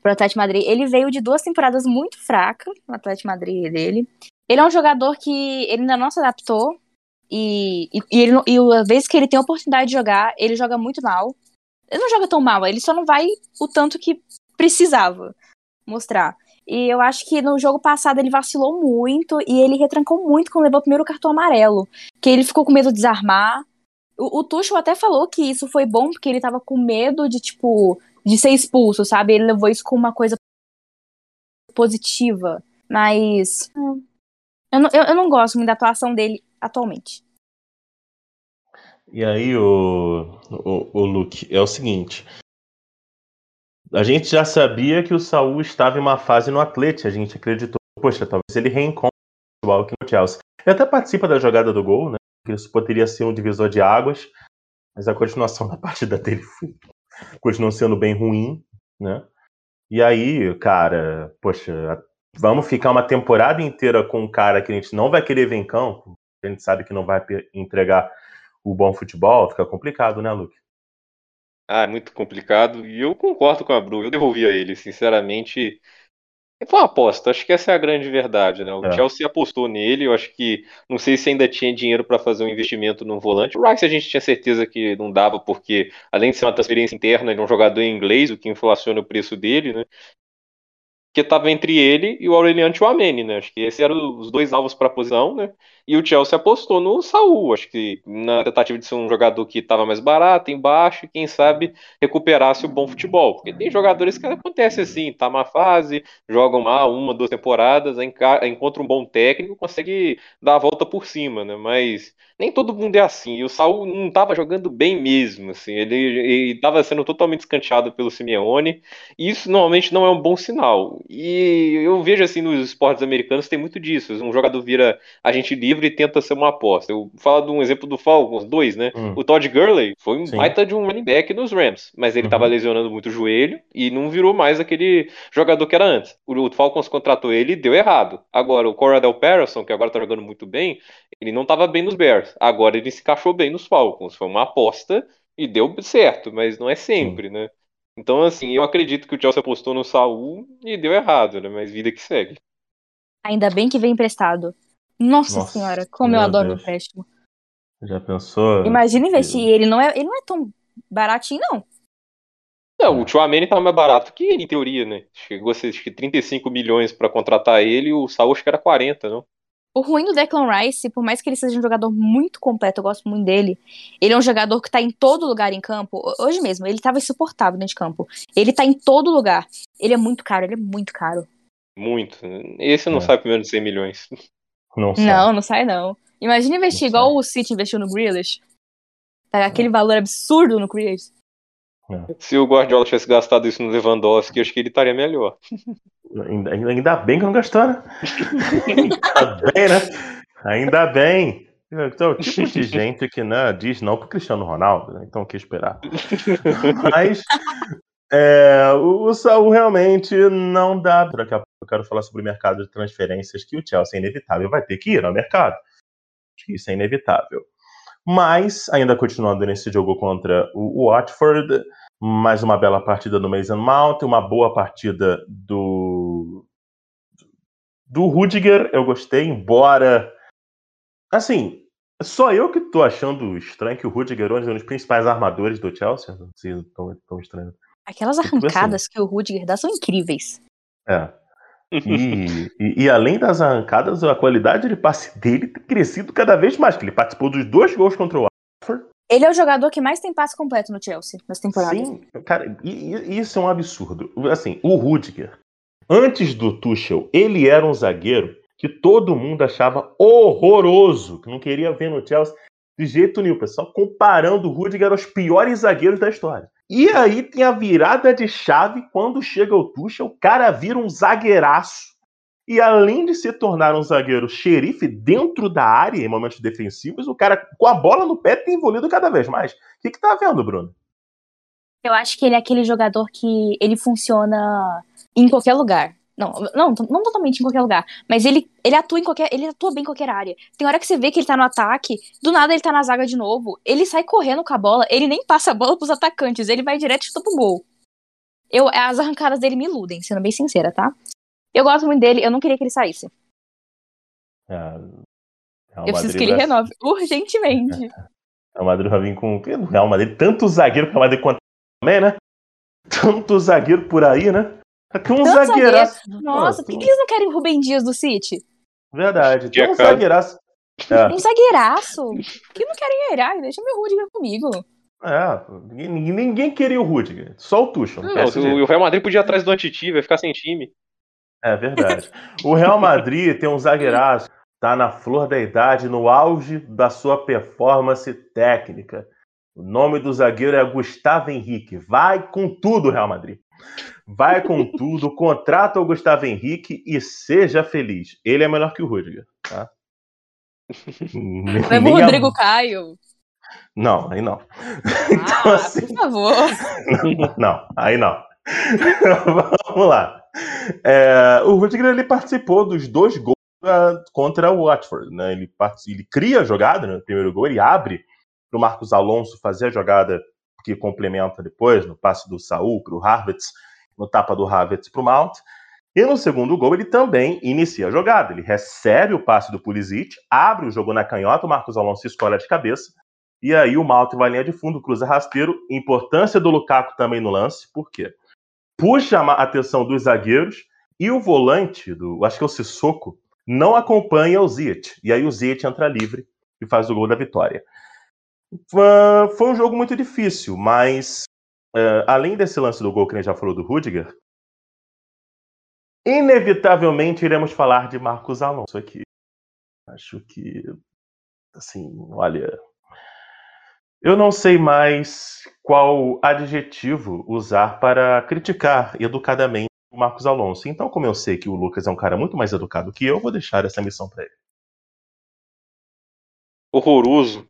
pro Atlético Madrid. Ele veio de duas temporadas muito fracas no Atlético Madrid dele. Ele é um jogador que ele ainda não se adaptou. E, e, e, ele, e a vez que ele tem a oportunidade de jogar, ele joga muito mal. Ele não joga tão mal, ele só não vai o tanto que precisava mostrar. E eu acho que no jogo passado ele vacilou muito e ele retrancou muito quando levou o primeiro cartão amarelo. Que ele ficou com medo de desarmar. O, o Tuchel até falou que isso foi bom porque ele tava com medo de, tipo, de ser expulso, sabe? Ele levou isso como uma coisa positiva. Mas. Eu não, eu, eu não gosto muito da atuação dele atualmente. E aí, o, o, o Luke, é o seguinte. A gente já sabia que o Saul estava em uma fase no Atlético. A gente acreditou, poxa, talvez ele reencontre o aqui no Chelsea. Ele até participa da jogada do gol, né? Isso poderia ser um divisor de águas. Mas a continuação [LAUGHS] da partida dele foi, [LAUGHS] continuou sendo bem ruim, né? E aí, cara, poxa, vamos ficar uma temporada inteira com um cara que a gente não vai querer ver em campo, a gente sabe que não vai entregar o bom futebol, fica complicado, né, Luke? Ah, é muito complicado. E eu concordo com a Bru, eu devolvi a ele, sinceramente. Foi uma aposta, acho que essa é a grande verdade, né? O é. Chelsea apostou nele, eu acho que não sei se ainda tinha dinheiro para fazer um investimento no volante. O Rice a gente tinha certeza que não dava, porque além de ser uma transferência interna, ele é um jogador em inglês, o que inflaciona o preço dele, né? Que estava entre ele e o Aureliano Tchouameni, né? Acho que esses eram os dois alvos para a posição, né? E o Chelsea apostou no Saul, acho que na tentativa de ser um jogador que estava mais barato, embaixo, e quem sabe recuperasse o bom futebol. Porque tem jogadores que acontece assim, tá uma fase, jogam mal uma, duas temporadas, encontra um bom técnico, consegue dar a volta por cima, né? Mas nem todo mundo é assim. E o Saul não estava jogando bem mesmo, assim. Ele estava sendo totalmente escanteado pelo Simeone. E isso normalmente não é um bom sinal. E eu vejo assim nos esportes americanos tem muito disso. Um jogador vira agente livre e tenta ser uma aposta. Eu falo de um exemplo do Falcons, dois, né? Hum. O Todd Gurley foi um Sim. baita de um running back nos Rams, mas ele estava uhum. lesionando muito o joelho e não virou mais aquele jogador que era antes. O Falcons contratou ele e deu errado. Agora, o Coradel Patterson, que agora está jogando muito bem, ele não estava bem nos Bears. Agora ele se encaixou bem nos Falcons. Foi uma aposta e deu certo, mas não é sempre, Sim. né? Então, assim, eu acredito que o Chelsea apostou no Saul e deu errado, né? Mas vida que segue. Ainda bem que veio emprestado. Nossa, Nossa senhora, como eu adoro o empréstimo. Já pensou? Imagina investir. Ele não é, ele não é tão baratinho, não. Não, o Chouameni tava mais barato que ele, em teoria, né? Chegou a ser acho que 35 milhões para contratar ele e o Saul acho que era 40, não? O ruim do Declan Rice, por mais que ele seja um jogador muito completo, eu gosto muito dele, ele é um jogador que tá em todo lugar em campo. Hoje mesmo, ele tava insuportável dentro de campo. Ele tá em todo lugar. Ele é muito caro, ele é muito caro. Muito. Esse não é. sai por menos de 100 milhões. Não sai. Não, não sai não. Imagina investir não igual sai. o City investiu no Grealish. Aquele é. valor absurdo no Grealish. É. Se o Guardiola tivesse gastado isso no Lewandowski, acho que ele estaria melhor. Ainda, ainda bem que não gastou, né? ainda bem, né? Ainda bem. Então, tipo de gente que né, diz não pro Cristiano Ronaldo, né? então o que esperar? Mas é, o, o Saul realmente não dá. Daqui a pouco eu quero falar sobre o mercado de transferências, que o Chelsea é inevitável, vai ter que ir ao mercado. Isso é inevitável. Mas, ainda continuando nesse jogo contra o Watford, mais uma bela partida do Mason Mount, uma boa partida do do Rudiger, eu gostei, embora assim, só eu que tô achando estranho que o Rudiger é um dos principais armadores do Chelsea, não sei tão, tão estranho. Aquelas assim. arrancadas que o Rudiger dá são incríveis. É. E, e, e, além das arrancadas, a qualidade de passe dele tem crescido cada vez mais, que ele participou dos dois gols contra o Watford ele é o jogador que mais tem passe completo no Chelsea nessa temporada. Sim, cara, isso é um absurdo. Assim, o Rudiger, antes do Tuchel, ele era um zagueiro que todo mundo achava horroroso, que não queria ver no Chelsea de jeito nenhum, pessoal, comparando o Rudiger aos piores zagueiros da história. E aí tem a virada de chave quando chega o Tuchel, o cara vira um zagueiraço e além de se tornar um zagueiro xerife dentro da área em momentos defensivos, o cara com a bola no pé tem envolvido cada vez mais. O que, que tá vendo, Bruno? Eu acho que ele é aquele jogador que ele funciona em qualquer lugar. Não, não, não totalmente em qualquer lugar. Mas ele, ele atua em qualquer. Ele atua bem em qualquer área. Tem hora que você vê que ele tá no ataque, do nada ele tá na zaga de novo. Ele sai correndo com a bola, ele nem passa a bola pros atacantes, ele vai direto e pro gol. Eu, as arrancadas dele me iludem, sendo bem sincera, tá? Eu gosto muito dele, eu não queria que ele saísse. É, eu preciso que ele renove urgentemente. [LAUGHS] É, o Madrid vai vir com o Real Madrid, tanto zagueiro que o Madrid quanto também, né? Tanto zagueiro por aí, né? Aqui um zagueiraço. Nossa, por que eles não querem o Rubem Dias do City? Verdade, tem um zagueiraço. É. Um zagueiraço. Que não querem ir, deixa meu Rudiger comigo. É, ninguém, ninguém queria o Rudiger, só o Tuchel. Não, o, o Real Madrid podia ir atrás do Antiti, vai ficar sem time. É verdade. o Real Madrid tem um zagueiraço, tá na flor da idade, no auge da sua performance técnica. O nome do zagueiro é Gustavo Henrique. Vai com tudo, Real Madrid. Vai com tudo, contrata o Gustavo Henrique e seja feliz. Ele é melhor que o Rudiger, tá? [LAUGHS] Leva o Rodrigo a... Caio. Não, aí não. Ah, [LAUGHS] então, assim... por favor. Não, [LAUGHS] não, aí não. Vamos lá. É, o Rudiger ele participou dos dois gols uh, contra o Watford. Né? Ele, ele cria a jogada né, no primeiro gol, ele abre para o Marcos Alonso fazer a jogada que complementa depois, no passe do Saul para o Harvitz, no tapa do Havertz para o Mount. E no segundo gol, ele também inicia a jogada. Ele recebe o passe do Pulisic, abre o jogo na canhota, o Marcos Alonso escolhe de cabeça, e aí o Mount vai linha de fundo, cruza rasteiro. Importância do Lukaku também no lance, por quê? Puxa a atenção dos zagueiros, e o volante, do, acho que é o Sissoko, não acompanha o Ziyech. E aí o Ziyech entra livre e faz o gol da vitória. Foi um jogo muito difícil, mas uh, além desse lance do gol que a gente já falou do Rudiger, inevitavelmente iremos falar de Marcos Alonso aqui. Acho que, assim, olha, eu não sei mais qual adjetivo usar para criticar educadamente o Marcos Alonso. Então, como eu sei que o Lucas é um cara muito mais educado que eu, vou deixar essa missão para ele. Horroroso.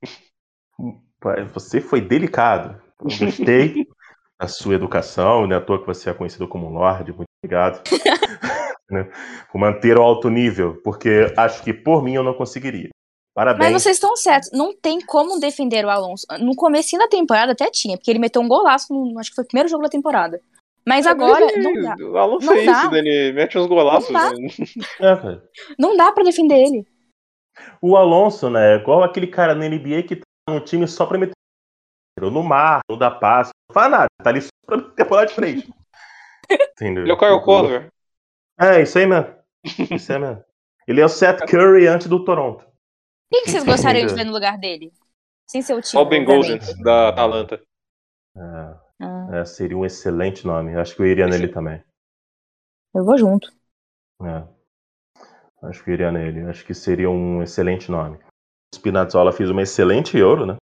Você foi delicado. Gostei da sua educação, né? À toa que você é conhecido como um Lorde, muito obrigado. [LAUGHS] né? Por manter o alto nível, porque acho que por mim eu não conseguiria. Parabéns. Mas vocês estão certos, não tem como defender o Alonso. No começo da temporada até tinha, porque ele meteu um golaço, no, acho que foi o primeiro jogo da temporada. Mas é, agora mas ele, não dá. O Alonso não é dá. isso, Dani, mete uns golaços. Não dá, né? é, não dá pra defender ele. O Alonso, né, é igual aquele cara na NBA que no time só pra meter no mar, no da passe, não faz nada, tá ali só pra meter bola de frente. [LAUGHS] Entendeu? Ele é o Kyle Corver. É, isso aí mesmo. Isso aí mesmo. Ele é o Seth Curry antes do Toronto. Quem que vocês gostariam de ver no lugar dele? Sem ser o time. O Ben Gosens, da Atalanta. É, ah. é, seria um excelente nome. Acho que eu iria nele também. Eu vou junto. É. Acho que eu iria nele. Acho que seria um excelente nome. O Spinazzola fez uma excelente Euro, né?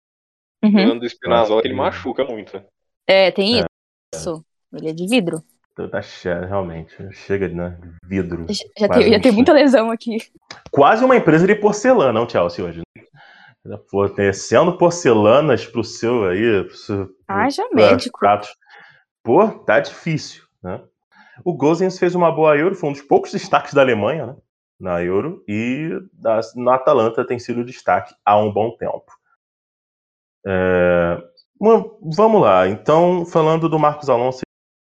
Uhum. O Spinazzola, ele machuca muito. É, tem é. isso. Ele é de vidro. Tá realmente. Chega de né? vidro. Já, já tem, já tem muita lesão aqui. Quase uma empresa de porcelana, não, Chelsea, hoje. Fornecendo porcelanas pro seu aí. Pro seu, Haja médico. Pratos. Pô, tá difícil, né? O Gozens fez uma boa Euro, foi um dos poucos destaques da Alemanha, né? Na Euro, e na Atalanta tem sido destaque há um bom tempo. É, vamos lá, então, falando do Marcos Alonso,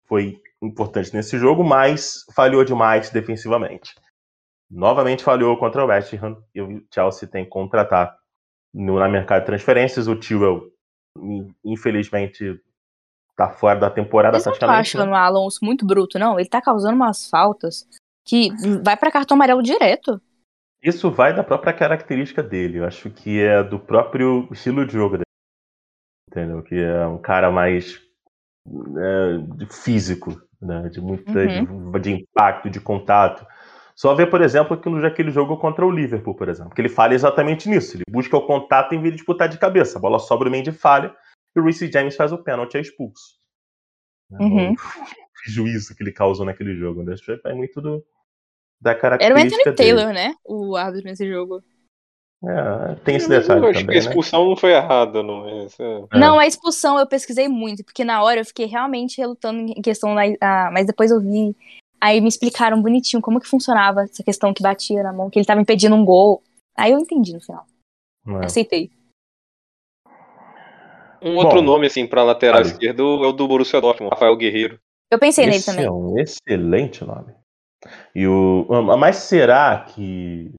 foi importante nesse jogo, mas falhou demais defensivamente. Novamente falhou contra o West Ham e o Chelsea tem que contratar no, na mercado de transferências. O Tewell, infelizmente, tá fora da temporada Vocês praticamente. Não tá achando né? o Alonso muito bruto, não? Ele tá causando umas faltas que vai para cartão amarelo direto. Isso vai da própria característica dele. Eu acho que é do próprio estilo de jogo dele. Entendeu? Que é um cara mais é, físico, né? de muita uhum. de, de, impacto, de contato. Só ver, por exemplo, aquilo jogo contra o Liverpool, por exemplo, que ele falha exatamente nisso. Ele busca o contato em vez de disputar de cabeça. A bola sobra o meio de falha e o Reece James faz o pênalti e é expulso. Uhum. [LAUGHS] O juízo que ele causou naquele jogo. Né? É muito do, da característica Era o Anthony dele. Taylor, né? O árbitro nesse jogo. É, tem esse detalhe eu acho também, que a né? expulsão né? não foi errada, não é? é? Não, a expulsão eu pesquisei muito, porque na hora eu fiquei realmente relutando em questão, da, ah, mas depois eu vi Aí me explicaram bonitinho como que funcionava essa questão que batia na mão, que ele tava impedindo um gol. Aí eu entendi no final. É. Aceitei. Um outro Bom, nome, assim, pra lateral aí. esquerdo é o do Borussia Dortmund, Rafael Guerreiro. Eu pensei Esse nele também. é um excelente nome. E o... Mas será que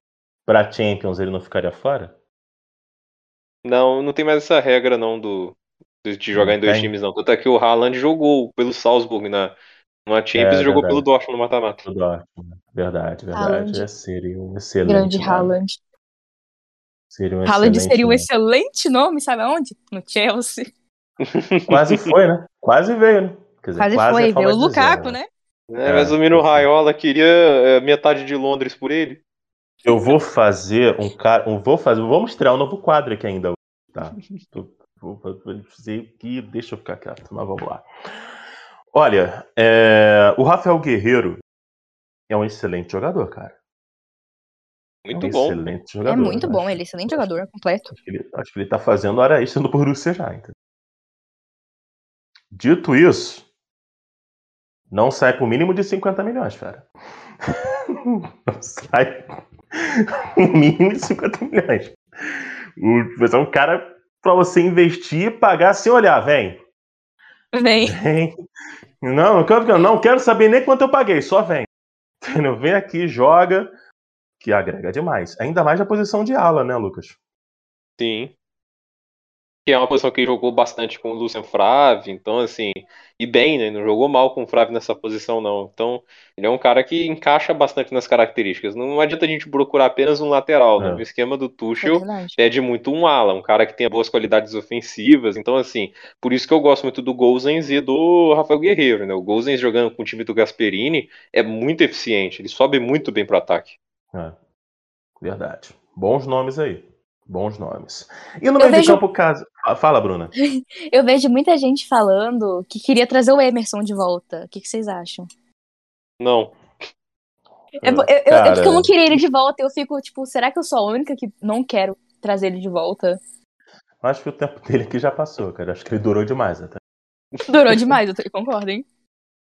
pra Champions ele não ficaria fora? Não, não tem mais essa regra não do de jogar em dois times não. Tanto é que o Haaland jogou pelo Salzburg na numa Champions é, e jogou pelo Dortmund no mata-mata. Verdade, verdade. Haaland. É, seria um excelente Grande nome. Haaland. Seria um Haaland seria um nome. excelente nome, sabe aonde? No Chelsea. Quase foi, né? Quase veio, né? Dizer, quase, quase foi, veio o Lukaku, né? É, mas o Mino Raiola queria é, metade de Londres por ele. Eu vou fazer um cara. Um, vou fazer. Vamos estrear um novo quadro aqui ainda. Tá? [LAUGHS] vou fazer aqui. Deixa eu ficar quieto, mas vamos lá. Olha, é, o Rafael Guerreiro é um excelente jogador, cara. Muito é um bom. Excelente jogador. É muito bom, ele é excelente jogador, completo. Acho que ele, acho que ele tá fazendo hora extra no Borussia já, entendeu? Dito isso, não sai por mínimo de 50 milhões, cara. [LAUGHS] não sai um mínimo de 50 milhões. Você é um cara para você investir e pagar sem olhar, vem. Vem. Vem. Não, não quero, não quero saber nem quanto eu paguei, só vem. Vem aqui, joga, que agrega demais. Ainda mais na posição de ala, né, Lucas? Sim que é uma posição que jogou bastante com o Lucian Frave, então assim, e bem, né? Não jogou mal com o Frave nessa posição, não. Então, ele é um cara que encaixa bastante nas características. Não, adianta a gente procurar apenas um lateral, né? é. né? O esquema do Tuchel é pede muito um ala, um cara que tenha boas qualidades ofensivas. Então, assim, por isso que eu gosto muito do Gozens e do Rafael Guerreiro, né? O Gozens jogando com o time do Gasperini é muito eficiente, ele sobe muito bem pro ataque. É. Verdade. Bons nomes aí. Bons nomes. E no eu meio vejo... de campo, caso. Fala, Bruna. [LAUGHS] eu vejo muita gente falando que queria trazer o Emerson de volta. O que, que vocês acham? Não. É, eu, eu, Cara... eu, porque eu não queria ele de volta. Eu fico, tipo, será que eu sou a única que não quero trazer ele de volta? Acho que o tempo [LAUGHS] dele aqui já passou, cara. Acho que ele durou demais até. Durou demais, eu concordo, hein?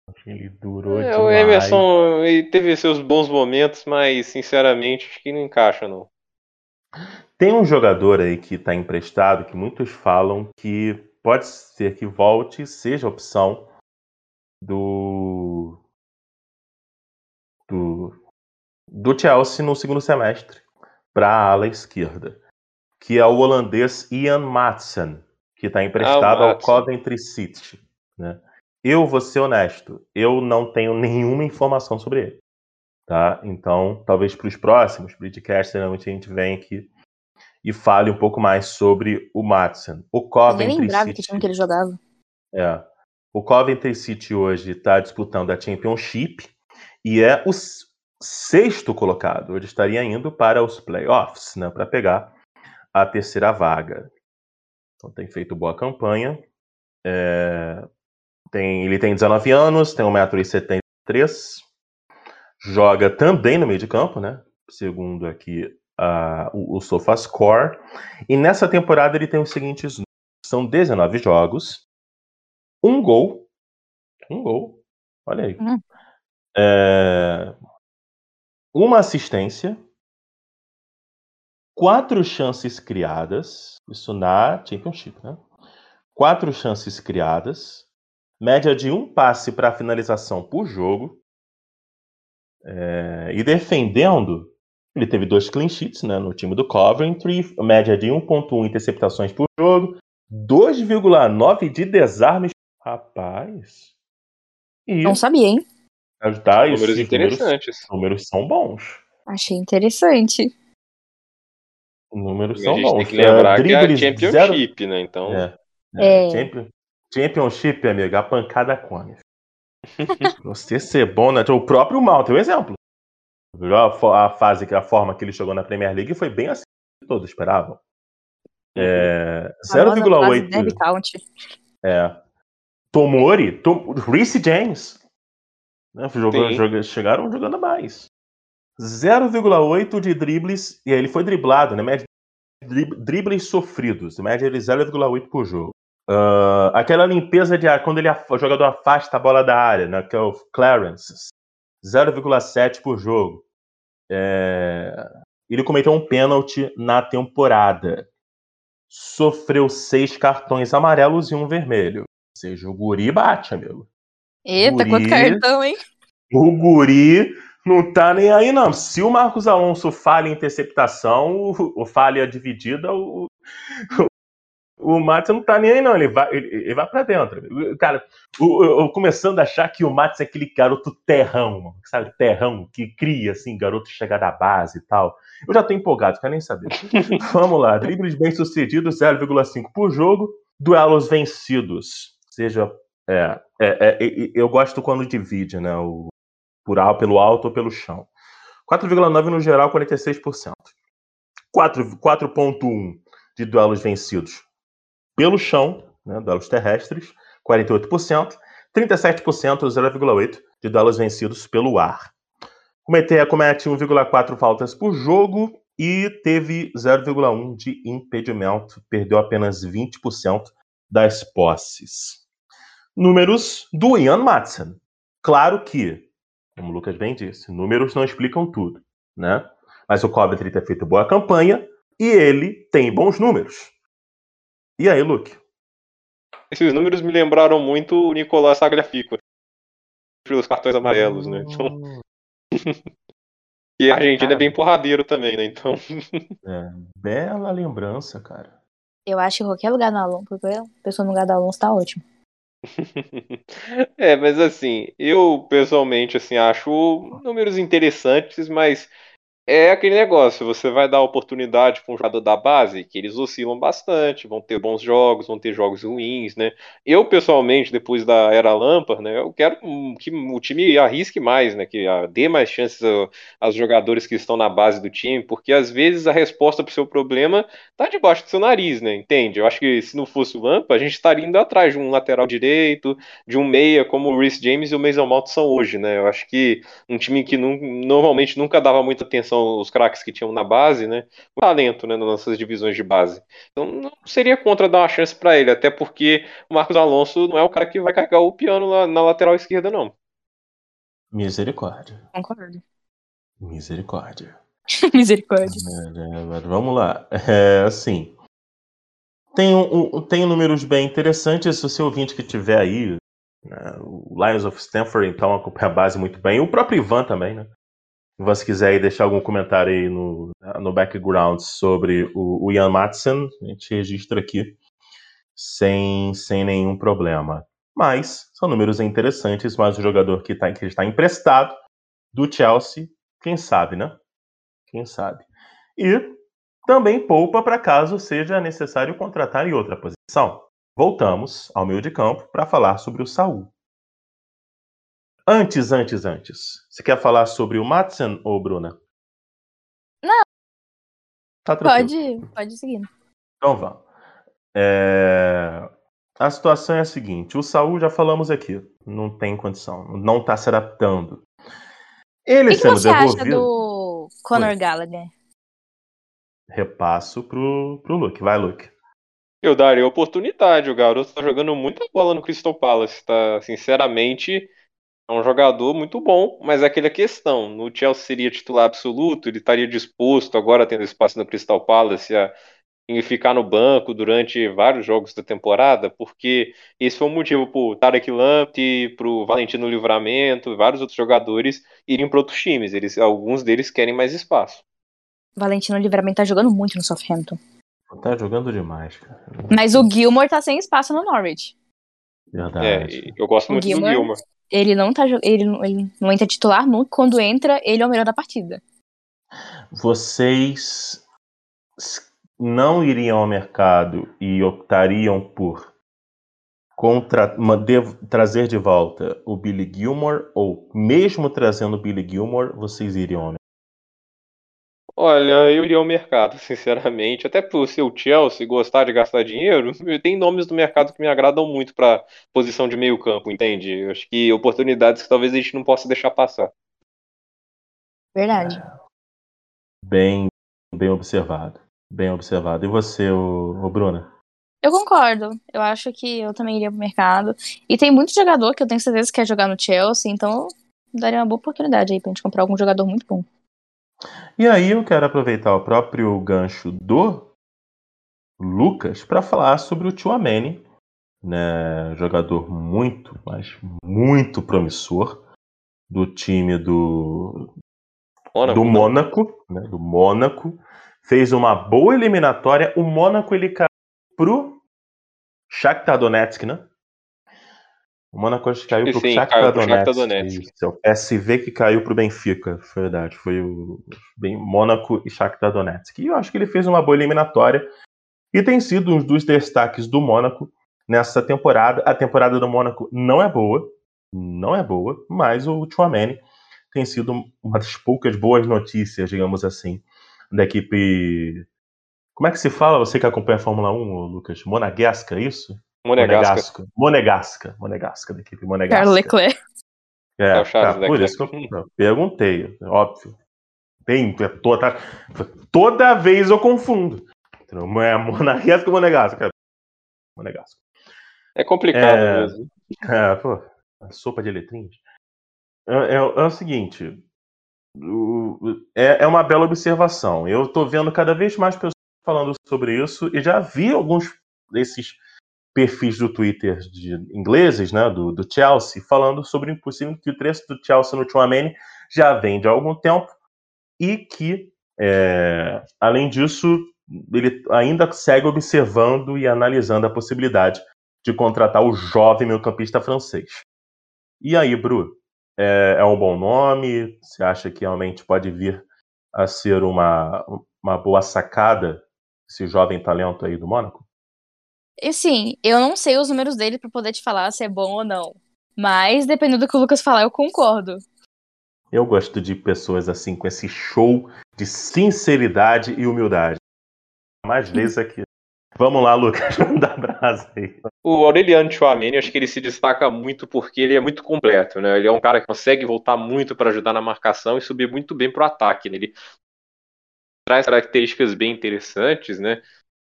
Acho que ele durou é, demais. O Emerson ele teve seus bons momentos, mas sinceramente acho que não encaixa, não. Tem um jogador aí que está emprestado que muitos falam que pode ser que volte, seja a opção do, do, do Chelsea no segundo semestre para a ala esquerda, que é o holandês Ian Matson, que está emprestado ah, ao Coventry City. Né? Eu vou ser honesto, eu não tenho nenhuma informação sobre ele. Tá? Então, talvez para os próximos podcasts, realmente a gente vem aqui e fale um pouco mais sobre o Matson. O Coventry Eu nem lembrava City, que time que ele jogava. É. O Coventry City hoje está disputando a Championship e é o sexto colocado. Ele estaria indo para os playoffs, né, para pegar a terceira vaga. Então tem feito boa campanha. É... Tem, ele tem 19 anos, tem 1,73m. Joga também no meio de campo, né? Segundo aqui uh, o, o SofaScore. E nessa temporada ele tem os seguintes São 19 jogos, um gol. Um gol. Olha aí. Hum. É, uma assistência, quatro chances criadas, isso na Championship, né? Quatro chances criadas, média de um passe para finalização por jogo, é, e defendendo ele teve dois clean sheets né, no time do Coventry, média de 1.1 interceptações por jogo, 2,9 de desarmes. Rapaz. E Não sabia, hein? Tá, números interessantes. Os números são bons. Achei interessante. Números são bons. Tem que lembrar é, que é a Championship, zero... né? Então. É. é. é. Championship, amiga, a pancada come. [LAUGHS] Você ser bom, né? O próprio Mal, tem um exemplo. A, fase, a forma que ele chegou na Premier League foi bem assim que todos esperavam. É, 0,8. É. Tomori, Tom, Reece James. Né, jogou, jogou, chegaram jogando mais. 0,8 de dribles. E aí ele foi driblado, né? Média, dribles sofridos. Média de 0,8 por jogo. Uh, aquela limpeza de ar, quando ele, o jogador afasta a bola da área, né? Que é o clearances 0,7 por jogo. É... Ele cometeu um pênalti na temporada. Sofreu seis cartões amarelos e um vermelho. Ou seja, o Guri bate, amigo. Eita, guri... quanto cartão, hein? O Guri não tá nem aí, não. Se o Marcos Alonso falha em interceptação, ou falha dividida, o, o Matos não tá nem aí, não. Ele vai, ele, ele vai pra dentro. Cara, eu, começando a achar que o Matos é aquele garoto terrão, sabe? Terrão, que cria, assim, garoto chegar da base e tal. Eu já tô empolgado, quero nem saber. [LAUGHS] Vamos lá. Dribles bem-sucedidos, 0,5 por jogo. Duelos vencidos. Seja. É, é, é, eu gosto quando divide, né? O, por, pelo alto ou pelo chão. 4,9 no geral, 46%. 4,1 de duelos vencidos pelo chão, né, duelos terrestres, 48%, 37%, 0,8% de duelos vencidos pelo ar. Comete, comete 1,4 faltas por jogo e teve 0,1 de impedimento, perdeu apenas 20% das posses. Números do Ian Matson. Claro que, como o Lucas bem disse, números não explicam tudo, né? Mas o Coventry tem feito boa campanha e ele tem bons números. E aí, Luke? Esses números me lembraram muito o Nicolás Sagrafico. Pelos cartões amarelos, né? Então... [LAUGHS] e a Argentina cara, é bem porradeiro também, né? Então. [LAUGHS] é, bela lembrança, cara. Eu acho que qualquer lugar na Alonso, qualquer pessoa no lugar da Alonso tá ótimo. [LAUGHS] é, mas assim, eu pessoalmente assim acho números interessantes, mas é aquele negócio, você vai dar oportunidade para um jogador da base, que eles oscilam bastante, vão ter bons jogos, vão ter jogos ruins, né? Eu, pessoalmente, depois da era Lampard, né, eu quero que o time arrisque mais, né? Que dê mais chances aos jogadores que estão na base do time, porque às vezes a resposta para o seu problema tá debaixo do seu nariz, né? Entende? Eu acho que se não fosse o Lampard, a gente estaria indo atrás de um lateral direito, de um meia, como o Rhys James e o Mason Mount são hoje, né? Eu acho que um time que não, normalmente nunca dava muita atenção são os craques que tinham na base, né? O talento, né, nas nossas divisões de base. Então não seria contra dar uma chance para ele, até porque o Marcos Alonso não é o cara que vai carregar o piano na, na lateral esquerda, não. Misericórdia. Concordo. Misericórdia. [LAUGHS] Misericórdia. É, é, vamos lá. É, assim. Tem, um, tem números bem interessantes. Se você ouvinte que tiver aí, né, o Lions of Stanford, então, acompanha a base muito bem. O próprio Ivan também, né? Se você quiser deixar algum comentário aí no, no background sobre o, o Ian Matson, a gente registra aqui sem, sem nenhum problema. Mas são números interessantes, mas o jogador que, tá, que está emprestado do Chelsea, quem sabe, né? Quem sabe. E também poupa para caso seja necessário contratar em outra posição. Voltamos ao meio de campo para falar sobre o Saul. Antes, antes, antes. Você quer falar sobre o Madsen ou Bruna? Não. Tá pode, pode seguir. Então vamos. É... A situação é a seguinte: o Saul já falamos aqui, não tem condição, não está se adaptando. Ele que sendo que você devolvido. Acha do Conor. Gallagher? Repasso pro, pro Luke. Vai, Luke. Eu daria oportunidade. O garoto tá jogando muita bola no Crystal Palace. Tá, sinceramente, é um jogador muito bom, mas é aquela questão. No Chelsea seria titular absoluto, ele estaria disposto, agora tendo espaço no Crystal Palace, a ficar no banco durante vários jogos da temporada, porque esse foi o motivo para o Tarek Lamptey, para o Valentino Livramento, vários outros jogadores irem para outros times. Eles, alguns deles querem mais espaço. Valentino Livramento tá jogando muito no Southampton. Tá jogando demais, cara. Mas o Gilmore tá sem espaço no Norwich. Verdade. É, eu gosto muito Gilmore, do Gilmore ele não tá ele, ele não entra titular nunca. Quando entra, ele é o melhor da partida. Vocês não iriam ao mercado e optariam por contra, trazer de volta o Billy Gilmore ou mesmo trazendo o Billy Gilmore, vocês iriam ao? Olha, eu iria ao mercado, [LAUGHS] sinceramente. Até por ser o Chelsea gostar de gastar dinheiro, [LAUGHS] tem nomes do mercado que me agradam muito para posição de meio campo, entende? Eu acho que oportunidades que talvez a gente não possa deixar passar. Verdade. Bem, bem observado. Bem observado. E você, o, o Bruna? Eu concordo. Eu acho que eu também iria pro mercado. E tem muito jogador que eu tenho certeza que quer jogar no Chelsea, então daria uma boa oportunidade aí pra gente comprar algum jogador muito bom. E aí eu quero aproveitar o próprio gancho do Lucas para falar sobre o Chouameni, né, jogador muito, mas muito promissor do time do Mônaco, do Mônaco, né, do Mônaco, fez uma boa eliminatória. O Mônaco ele caiu pro Shakhtar Donetsk, né? O Mônaco acho que caiu pro Sim, Shakhtar Donetsk. Donetsk. Isso, é o PSV que caiu pro Benfica, verdade. Foi o bem Mônaco e Shakhtar Donetsk. E eu acho que ele fez uma boa eliminatória e tem sido um dos destaques do Mônaco nessa temporada. A temporada do Mônaco não é boa, não é boa, mas o Chouameni tem sido uma das poucas boas notícias, digamos assim, da equipe. Como é que se fala? Você que acompanha a Fórmula 1, Lucas? Monegasca, é isso? Monegasca. Monegasca. Monegasca, da equipe Monegasca. Charles Leclerc. É, é tá, por isso que eu perguntei, óbvio. Tem, é toda, toda vez eu confundo. É Monegasca ou Monegasca? Monegasca. É complicado é, mesmo. É, pô, sopa de letrinhas. É, é, é o seguinte, é, é uma bela observação. Eu estou vendo cada vez mais pessoas falando sobre isso e já vi alguns desses perfis do Twitter de ingleses, né, do, do Chelsea, falando sobre o impossível que o preço do Chelsea no Tchouameni já vem de algum tempo e que, é, além disso, ele ainda segue observando e analisando a possibilidade de contratar o jovem meio-campista francês. E aí, Bru, é, é um bom nome? Você acha que realmente pode vir a ser uma, uma boa sacada esse jovem talento aí do Mônaco? E sim, eu não sei os números dele para poder te falar se é bom ou não. Mas dependendo do que o Lucas falar, eu concordo. Eu gosto de pessoas assim com esse show de sinceridade e humildade. Mais vezes aqui. Vamos lá, Lucas, [LAUGHS] dá brasa aí. O Aureliano Chouameni, acho que ele se destaca muito porque ele é muito completo, né? Ele é um cara que consegue voltar muito para ajudar na marcação e subir muito bem para o ataque, né? Ele traz características bem interessantes, né?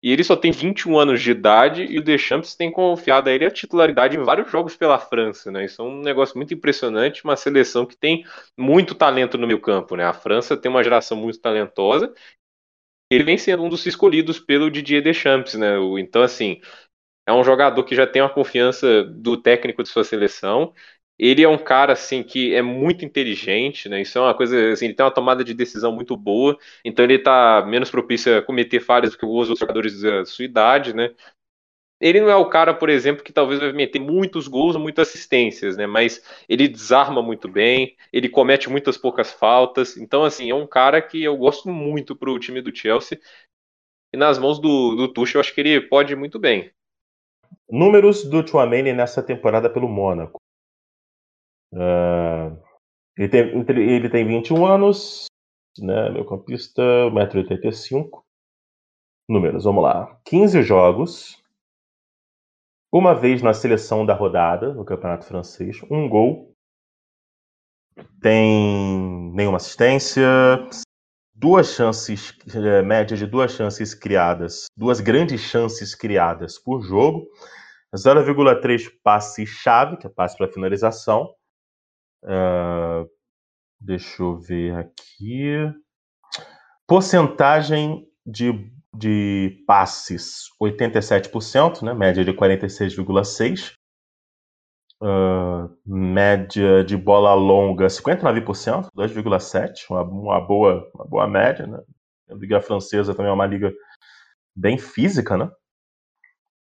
E ele só tem 21 anos de idade e o Deschamps tem confiado a ele a titularidade em vários jogos pela França, né? Isso é um negócio muito impressionante, uma seleção que tem muito talento no meio campo, né? A França tem uma geração muito talentosa ele vem sendo um dos escolhidos pelo Didier Deschamps, né? Então, assim, é um jogador que já tem uma confiança do técnico de sua seleção. Ele é um cara assim que é muito inteligente, né? Isso é uma coisa assim, ele tem uma tomada de decisão muito boa, então ele está menos propício a cometer falhas do que os outros jogadores da sua idade, né? Ele não é o cara, por exemplo, que talvez vai meter muitos gols muitas assistências, né? Mas ele desarma muito bem, ele comete muitas poucas faltas. Então, assim, é um cara que eu gosto muito pro time do Chelsea. E nas mãos do, do Tuchel, eu acho que ele pode ir muito bem. Números do Chouameni nessa temporada pelo Mônaco. Uh, ele, tem, ele tem 21 anos, né, meu campista, 1,85m. Números, vamos lá. 15 jogos, uma vez na seleção da rodada, no Campeonato Francês, um gol, tem nenhuma assistência, duas chances, é, média de duas chances criadas, duas grandes chances criadas por jogo, 0,3 passe-chave, que é passe para finalização. Uh, deixa eu ver aqui. Porcentagem de de passes 87%, né, média de 46,6%. Uh, média de bola longa 59%, 2,7%, uma, uma, boa, uma boa média. Né? A Liga Francesa também é uma liga bem física. Né?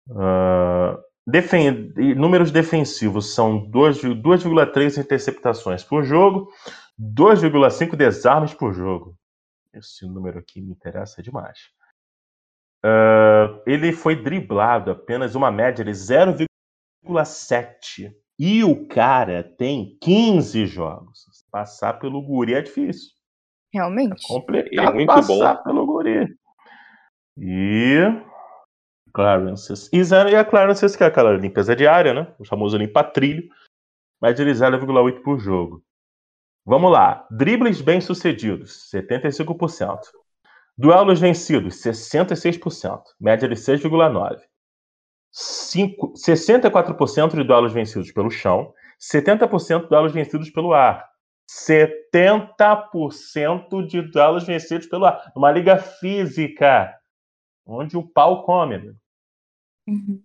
Uh, defen números defensivos são 2,3 interceptações por jogo, 2,5 desarmes por jogo. Esse número aqui me interessa demais. Uh, ele foi driblado apenas uma média de 0,7. E o cara tem 15 jogos. Passar pelo guri é difícil. Realmente. É complicado é muito passar bom. pelo guri. E clearances. E, a clearances, que é aquela limpeza diária, né? O famoso limpa-trilho. Média de 0,8 por jogo. Vamos lá. Dribles bem-sucedidos, 75%. Duelos vencidos, 66%, média de 6,9%. 64% de duelos vencidos pelo chão, 70% de duelos vencidos pelo ar. 70% de duelos vencidos pelo ar. Uma liga física, onde o pau come. Uhum.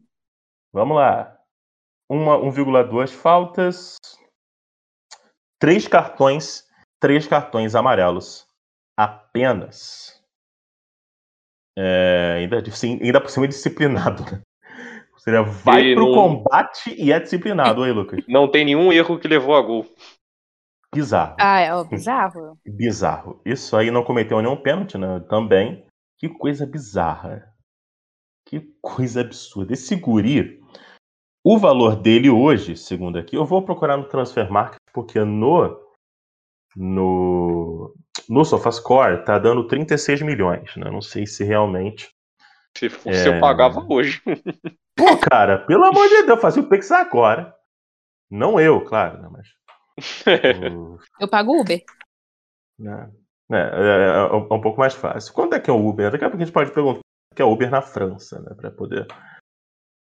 Vamos lá. 1,2 faltas, três cartões, três cartões amarelos apenas. É, ainda, sim, ainda por cima disciplinado. Né? Seria vai e pro não... combate e é disciplinado, aí, Lucas. [LAUGHS] Não tem nenhum erro que levou a gol. Bizarro. Ah, é o bizarro. Bizarro. Isso aí não cometeu nenhum pênalti, né? Também. Que coisa bizarra. Que coisa absurda. Esse guri, o valor dele hoje, segundo aqui, eu vou procurar no Transfer Market, porque no no no SofaScore tá dando 36 milhões, né? Não sei se realmente se fosse é... eu pagava hoje. [LAUGHS] Pô, cara, pelo amor de Deus, fazia o Pix agora. Não eu, claro, né? Mas. [LAUGHS] eu pago Uber. Né? É, é, é, é, um pouco mais fácil. Quanto é que é o Uber? Daqui a pouco a gente pode perguntar que é Uber na França, né? Pra poder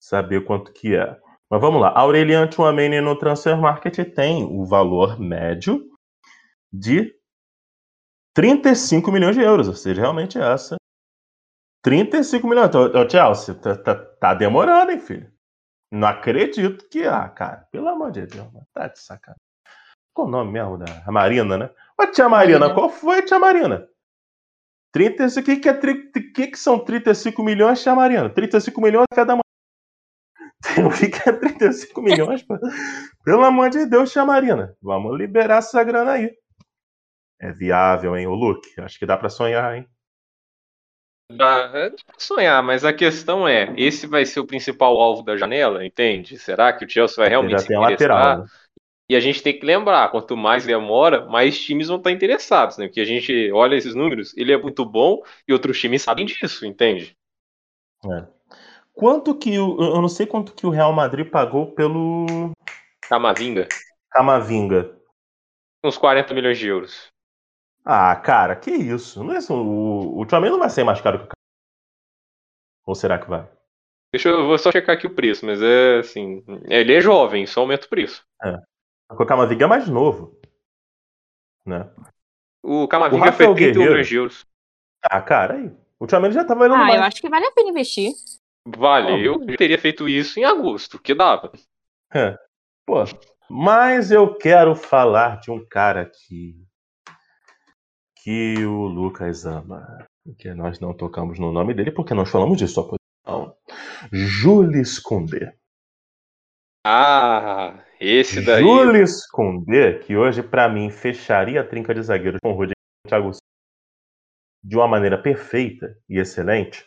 saber quanto que é. Mas vamos lá. Aurelian Chouameni no Transfer Market tem o valor médio de 35 milhões de euros. Ou seja, realmente essa 35 milhões. Ô, Chelsea, tá, tá, tá, demorando, hein, filho? Não acredito que. Ah, cara, pelo amor de Deus, tá de sacanagem. Qual o nome mesmo da a Marina, né? Ô, tia Marina, Marina. qual foi, tia Marina? 35, que, que, é, que, que são 35 milhões, tia Marina? 35 milhões cada manhã. O que, que é 35 milhões? Pelo amor de Deus, tia Marina. Vamos liberar essa grana aí. É viável, hein, o Luke? Acho que dá para sonhar, hein? Dá, é sonhar, mas a questão é, esse vai ser o principal alvo da janela, entende? Será que o Chelsea vai realmente se interessar? Lateral, né? E a gente tem que lembrar, quanto mais demora, mais times vão estar interessados, né? Porque a gente olha esses números, ele é muito bom e outros times sabem disso, entende? É. Quanto que o, eu não sei quanto que o Real Madrid pagou pelo Camavinga? Camavinga. Uns 40 milhões de euros. Ah, cara, que isso? Não é o, o Tchouameni não vai ser mais caro que o Ou será que vai? Deixa eu, vou só checar aqui o preço, mas é assim. Ele é jovem, só aumenta o preço. É. O Camavinga é mais novo. Né? O Camavinga foi 31 milhões de euros. Ah, cara, aí. O Tchouameni já tava valendo ah, mais. eu acho que vale a pena investir. Vale, eu teria feito isso em agosto, que dava. É. Pô, mas eu quero falar de um cara que que o Lucas ama. Que nós não tocamos no nome dele porque nós falamos de sua posição. Jules Condé. Ah, esse daí. Jules Condé, que hoje para mim fecharia a trinca de zagueiros com o Rodrigo Thiago de uma maneira perfeita e excelente.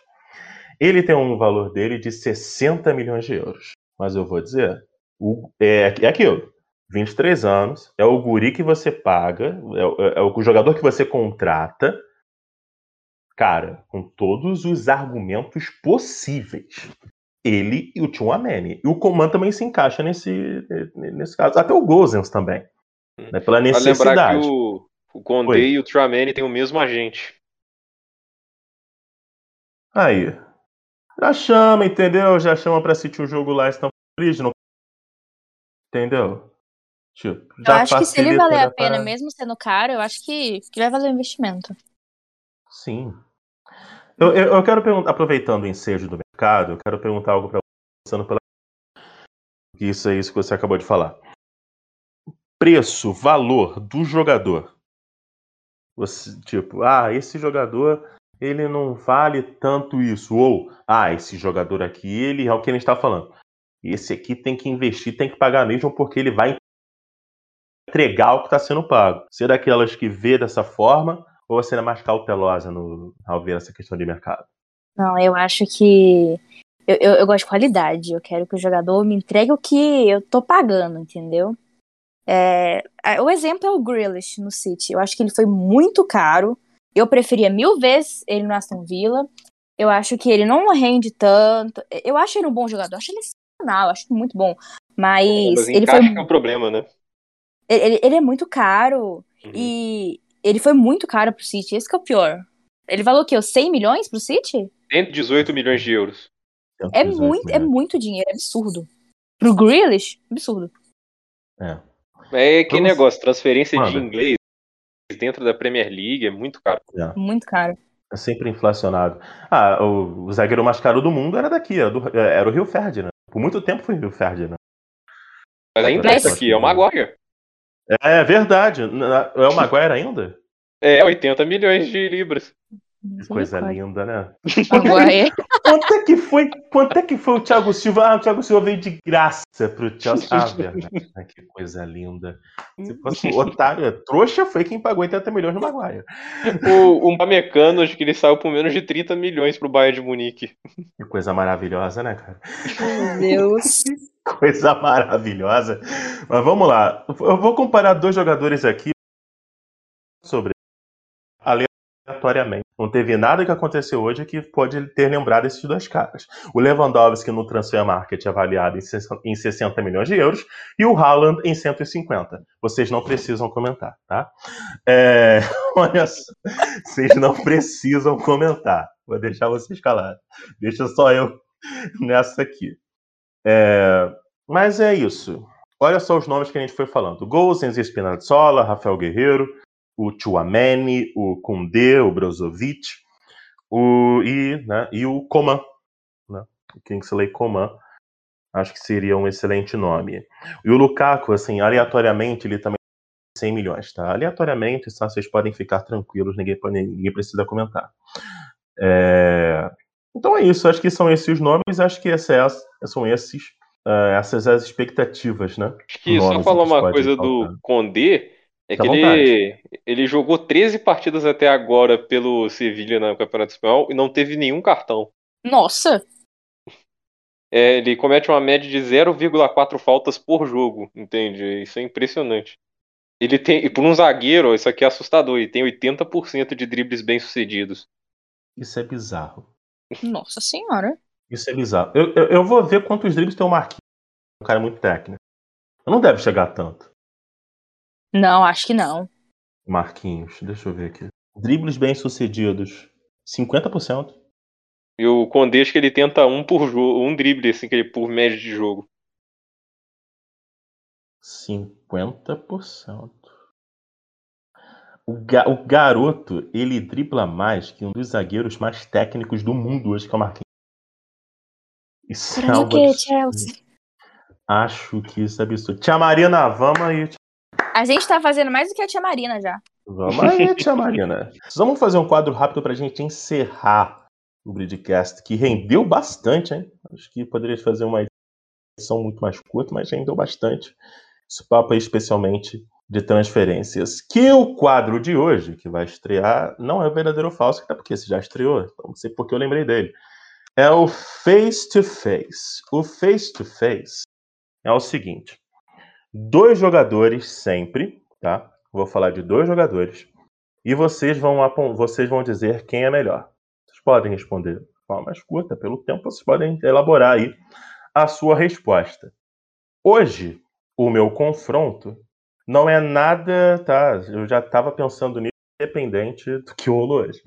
Ele tem um valor dele de 60 milhões de euros. Mas eu vou dizer, o, é, é aquilo. 23 anos, é o guri que você paga, é, é, o jogador que você contrata, cara, com todos os argumentos possíveis. Ele e o Tchouameni. E o Coman também se encaixa nesse, nesse caso. Até o Gozens também. Né, pela necessidade. lembrar que o, o Condé e o Tchouameni têm o mesmo agente. Aí. Já chama, entendeu? Já chama pra assistir o jogo lá, estão não Entendeu? Tipo, eu acho que se ele valer a pena, para... mesmo sendo caro, eu acho que, que vai valer o investimento. Sim. Eu, eu, eu quero perguntar, aproveitando o ensejo do mercado, eu quero perguntar algo para você, pela. Isso é isso que você acabou de falar. Preço, valor do jogador. Você, tipo, ah, esse jogador ele não vale tanto isso. Ou, ah, esse jogador aqui, ele é o que gente está falando. Esse aqui tem que investir, tem que pagar mesmo, porque ele vai entregar o que está sendo pago. Ser daquelas que vê dessa forma ou você é mais cautelosa no, ao ver essa questão de mercado? Não, eu acho que eu, eu, eu, gosto de qualidade. Eu quero que o jogador me entregue o que eu tô pagando, entendeu? É, o exemplo é o Grealish no City. Eu acho que ele foi muito caro. Eu preferia mil vezes ele no Aston Villa. Eu acho que ele não rende tanto. Eu acho ele um bom jogador. Eu acho ele sensacional. Eu acho muito bom. Mas, é, mas ele foi. é o problema, né? Ele, ele é muito caro. Uhum. E ele foi muito caro pro City. Esse que é o pior. Ele valeu o quê? 100 milhões pro City? 118 milhões de euros. É muito, é muito dinheiro, é absurdo. Pro Grealish, absurdo. É. É que Vamos... negócio, transferência Manda. de inglês dentro da Premier League é muito caro. É. Muito caro. É sempre inflacionado. Ah, o, o, zagueiro mais caro do mundo era daqui, era, do, era o Rio Ferdinand. Por muito tempo foi o Rio Ferdinand. Mas ainda é aqui, é o Maguire. É verdade. É o Maguire ainda? É, 80 milhões de libras. Que coisa linda, né? Maguire. [LAUGHS] Quanto é que foi? Quanto é que foi o Thiago Silva? Ah, o Thiago Silva veio de graça pro Chelsea. [LAUGHS] Ah, verdade. que coisa linda. Se fosse o otário, trouxa foi quem pagou 80 milhões no Maguire. O, o Pamecano, acho que ele saiu por menos de 30 milhões pro Bayern de Munique. Que coisa maravilhosa, né, cara? Meu Deus. [LAUGHS] coisa maravilhosa. Mas vamos lá. Eu vou comparar dois jogadores aqui sobre aleatoriamente. Não teve nada que aconteceu hoje que pode ter lembrado esses dois caras. O Lewandowski no Transfer Market avaliado em 60 milhões de euros e o Haaland em 150. Vocês não precisam comentar, tá? É... [LAUGHS] Olha só, vocês não precisam comentar. Vou deixar vocês calados. Deixa só eu [LAUGHS] nessa aqui. É... Mas é isso. Olha só os nomes que a gente foi falando. Golsens Spinazzola, Rafael Guerreiro, o Chouameni, o Koundé, o Brozovic, o, e, né, e o Coman, né, o Kingsley Coman, acho que seria um excelente nome. E o Lukaku, assim, aleatoriamente, ele também 100 milhões, tá? Aleatoriamente, só vocês podem ficar tranquilos, ninguém, ninguém precisa comentar. É... Então é isso, acho que são esses os nomes, acho que essa é, são esses, uh, essas as expectativas, né? Acho que só falar uma coisa do Condé, é que ele, ele jogou 13 partidas até agora pelo Sevilha no Campeonato Espanhol e não teve nenhum cartão. Nossa! É, ele comete uma média de 0,4 faltas por jogo, entende? Isso é impressionante. Ele tem, e por um zagueiro, isso aqui é assustador, ele tem 80% de dribles bem-sucedidos. Isso é bizarro. Nossa senhora. Isso é bizarro. Eu, eu, eu vou ver quantos dribles tem o Marquinhos. Um cara muito técnico. Não deve chegar tanto. Não, acho que não. Marquinhos, deixa eu ver aqui. Dribles bem-sucedidos, 50%. E o acho que ele tenta um por jogo, um drible assim que ele por média de jogo. 50%. O, ga o garoto, ele dribla mais que um dos zagueiros mais técnicos do mundo hoje, que é o Marquinhos. Isso é que, Chelsea? Acho que isso é absurdo. Tia Marina, vamos aí. A gente tá fazendo mais do que a tia Marina já. Vamos aí, tia Marina. Vamos fazer um quadro rápido pra gente encerrar o Bridcast, que rendeu bastante, hein? Acho que poderia fazer uma edição muito mais curta, mas rendeu bastante. Esse papo aí, especialmente de transferências. Que o quadro de hoje, que vai estrear, não é o verdadeiro ou falso, até porque você já estreou, então não sei porque eu lembrei dele. É o Face to Face. O Face to Face é o seguinte: dois jogadores sempre, tá? Vou falar de dois jogadores e vocês vão vocês vão dizer quem é melhor. Vocês podem responder de forma mais curta, pelo tempo vocês podem elaborar aí a sua resposta. Hoje, o meu confronto não é nada, tá? Eu já estava pensando nisso, independente do que rolou hoje.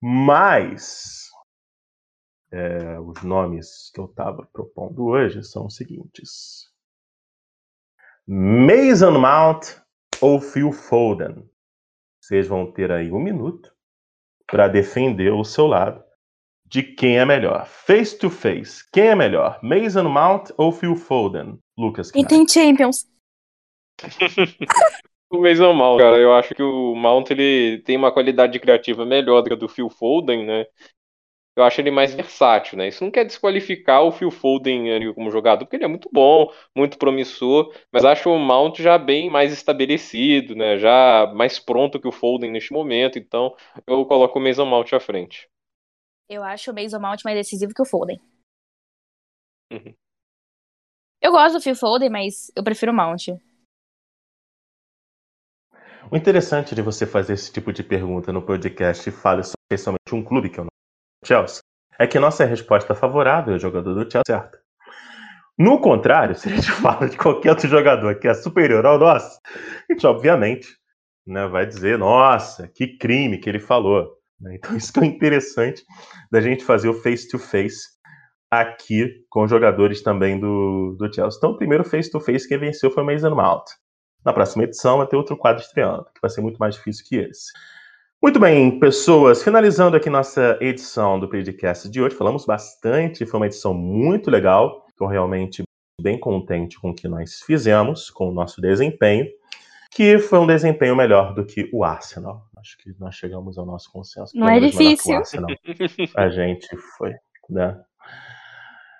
Mas é, os nomes que eu estava propondo hoje são os seguintes: Mason Mount ou Phil Foden. Vocês vão ter aí um minuto para defender o seu lado de quem é melhor. Face to face. Quem é melhor? Mason Mount ou Phil Foden? Lucas. E tem Champions. [LAUGHS] o Mason Mount, cara, eu acho que o Mount ele tem uma qualidade criativa melhor do que a do Phil Foden, né? Eu acho ele mais versátil, né? Isso não quer desqualificar o Phil Foden como jogador, porque ele é muito bom, muito promissor, mas acho o Mount já bem mais estabelecido, né? Já mais pronto que o Foden neste momento, então eu coloco o Mason Mount à frente. Eu acho o Mason Mount mais decisivo que o Foden. Uhum. Eu gosto do Phil Foden, mas eu prefiro o Mount. O interessante de você fazer esse tipo de pergunta no podcast e fale especialmente um clube que eu não Chelsea, é que nossa resposta favorável ao jogador do Chelsea certa. No contrário, se a gente [LAUGHS] fala de qualquer outro jogador que é superior ao nosso, a gente obviamente né, vai dizer, nossa, que crime que ele falou. Né? Então [LAUGHS] isso que é interessante da gente fazer o face-to-face -face aqui com jogadores também do, do Chelsea. Então o primeiro face-to-face -face que venceu foi o Mason Mount. Na próxima edição vai ter outro quadro estreando, que vai ser muito mais difícil que esse. Muito bem, pessoas, finalizando aqui nossa edição do podcast de hoje, falamos bastante, foi uma edição muito legal, estou realmente bem contente com o que nós fizemos, com o nosso desempenho, que foi um desempenho melhor do que o Arsenal. Acho que nós chegamos ao nosso consenso. Não é difícil. A gente foi, né?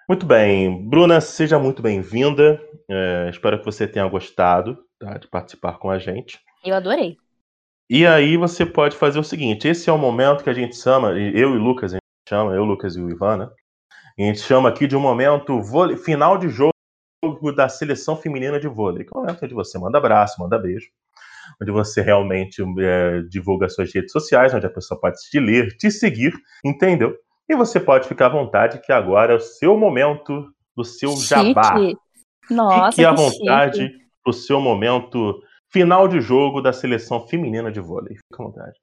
Muito bem, Bruna, seja muito bem-vinda. É, espero que você tenha gostado tá, de participar com a gente. Eu adorei. E aí você pode fazer o seguinte: esse é o momento que a gente chama, eu e Lucas, a gente chama, eu, Lucas e o Ivan, né? A gente chama aqui de um momento vôlei, final de jogo da seleção feminina de vôlei. Que é o momento onde você manda abraço, manda beijo, onde você realmente é, divulga suas redes sociais, onde a pessoa pode te ler, te seguir, entendeu? E você pode ficar à vontade que agora é o seu momento do seu chique. jabá. Nossa, Fique à vontade chique. pro seu momento final de jogo da seleção feminina de vôlei. Fica à vontade.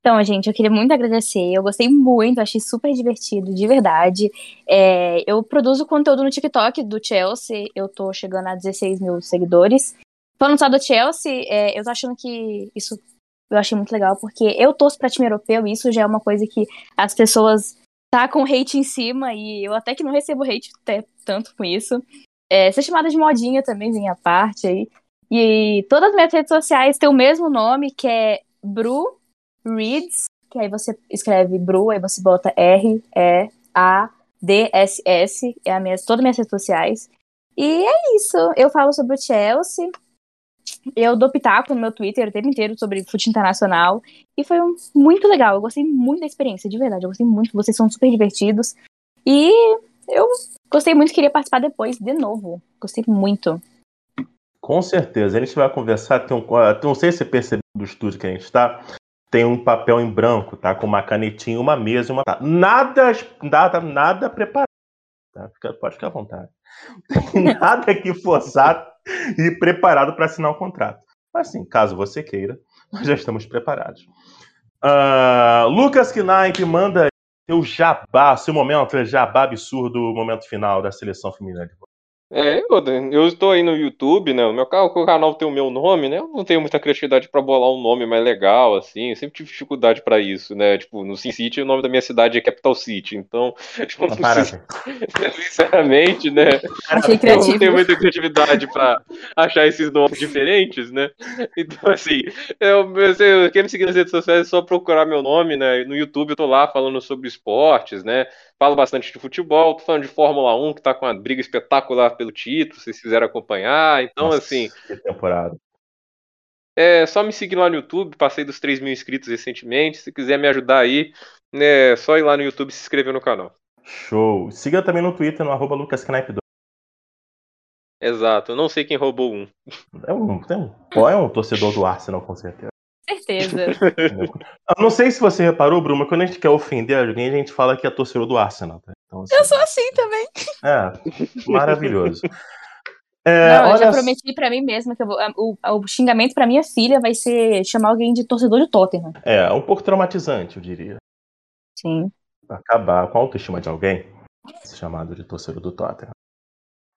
Então, gente, eu queria muito agradecer. Eu gostei muito, achei super divertido, de verdade. É, eu produzo conteúdo no TikTok do Chelsea. Eu tô chegando a 16 mil seguidores. Falando só do Chelsea, é, eu tô achando que isso eu achei muito legal, porque eu torço pra time europeu e isso já é uma coisa que as pessoas tá com hate em cima e eu até que não recebo hate tanto com isso. É, ser chamada de modinha também vem à parte aí. E todas as minhas redes sociais têm o mesmo nome, que é Bru Reads, que aí você escreve Bru, aí você bota R, E, A, D, S, S, é a minha, todas as minhas redes sociais. E é isso. Eu falo sobre o Chelsea. Eu dou pitaco no meu Twitter o tempo inteiro sobre futebol internacional. E foi um, muito legal. Eu gostei muito da experiência, de verdade. Eu gostei muito. Vocês são super divertidos. E eu gostei muito, queria participar depois, de novo. Gostei muito. Com certeza. A gente vai conversar. Tem um, não sei se você percebeu do estúdio que a gente está. Tem um papel em branco, tá? Com uma canetinha, uma mesa e uma. Tá? Nada, nada, nada preparado. Tá? Fica, pode ficar à vontade. [LAUGHS] Nada aqui forçado e preparado para assinar o contrato. Mas sim, caso você queira, [LAUGHS] nós já estamos preparados. Uh, Lucas Knaip manda seu jabá, seu momento, jabá absurdo, momento final da seleção feminina de é, eu, eu estou aí no YouTube, né? O meu canal, o canal tem o meu nome, né? Eu não tenho muita criatividade para bolar um nome mais legal, assim. Eu sempre tive dificuldade para isso, né? Tipo, no Sin City, o nome da minha cidade é Capital City. Então, [LAUGHS] tipo, não sei, [LAUGHS] sinceramente, né? Achei criativo. Eu não tenho muita criatividade para achar esses nomes diferentes, né? Então, assim, eu, eu, quem me seguir nas redes sociais é só procurar meu nome, né? No YouTube eu tô lá falando sobre esportes, né? Falo bastante de futebol, tô falando de Fórmula 1, que tá com uma briga espetacular pelo título, se vocês quiserem acompanhar. Então, Nossa, assim. Que temporada. É só me seguir lá no YouTube, passei dos 3 mil inscritos recentemente. Se quiser me ajudar aí, é só ir lá no YouTube e se inscrever no canal. Show. Siga também no Twitter, no arroba LucasKnipe2. Exato, eu não sei quem roubou um. É um, é um, é um torcedor do Arsenal, com certeza certeza. [LAUGHS] Eu não sei se você reparou, Bruma, quando a gente quer ofender alguém, a gente fala que é torcedor do Arsenal. Tá? Então, assim, eu sou assim também. É, maravilhoso. É, não, eu já prometi para mim mesma que vou, o, o, xingamento para minha filha vai ser chamar alguém de torcedor de Tottenham. É, um pouco traumatizante, eu diria. Sim. Acabar com a autoestima de alguém, chamado de torcedor do Tottenham.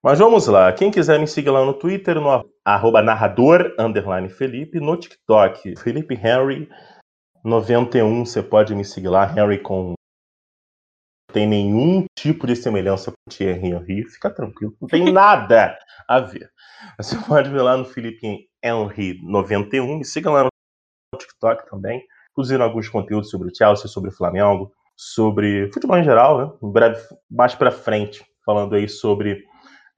Mas vamos lá. Quem quiser me seguir lá no Twitter, no arroba narrador, underline Felipe, no TikTok, Felipe Henry 91, você pode me seguir lá, Henry com não tem nenhum tipo de semelhança com o Thierry Henry, fica tranquilo, não tem [LAUGHS] nada a ver. Você pode ver lá no Felipe Henry 91, me siga lá no TikTok também, inclusive alguns conteúdos sobre o Chelsea, sobre o Flamengo, sobre futebol em geral, né? Em breve, mais para frente, falando aí sobre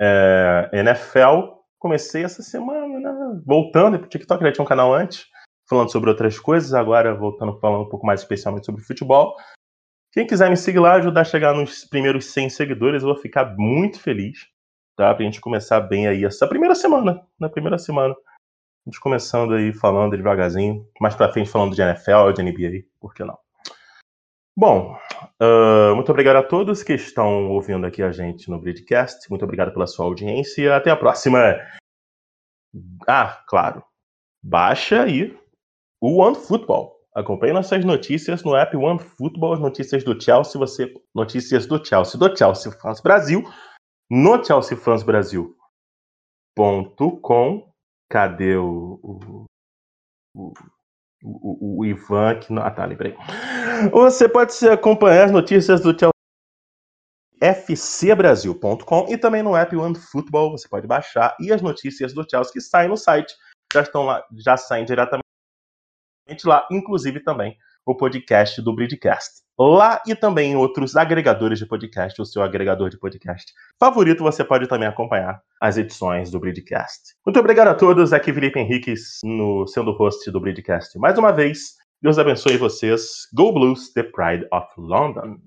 é, NFL. Comecei essa semana, né? Voltando para o TikTok, já tinha um canal antes, falando sobre outras coisas, agora voltando falando um pouco mais especialmente sobre futebol. Quem quiser me seguir lá, ajudar a chegar nos primeiros 100 seguidores, eu vou ficar muito feliz, tá? Pra gente começar bem aí essa primeira semana, na primeira semana. A gente começando aí falando devagarzinho, mais pra frente falando de NFL, de NBA, por que não? Bom, uh, muito obrigado a todos que estão ouvindo aqui a gente no Bridcast. Muito obrigado pela sua audiência até a próxima. Ah, claro. Baixa aí o OneFootball. Acompanhe nossas notícias no app OneFootball, as notícias do Chelsea, você notícias do Chelsea, do Chelsea Fans Brasil, no Chelsea Fans Brasil.com Cadê o. o, o, o, o Ivan? Que não... Ah, tá, lembrei. Você pode acompanhar as notícias do Chelsea fcbrasil.com e também no app One Football você pode baixar e as notícias do Chelsea que saem no site já estão lá, já saem diretamente lá, inclusive também o podcast do Bridcast. Lá e também em outros agregadores de podcast, o seu agregador de podcast favorito, você pode também acompanhar as edições do Bridcast. Muito obrigado a todos, aqui Felipe Henriques, no, sendo host do Bridcast mais uma vez. Deus abençoe vocês. Go Blues, the Pride of London.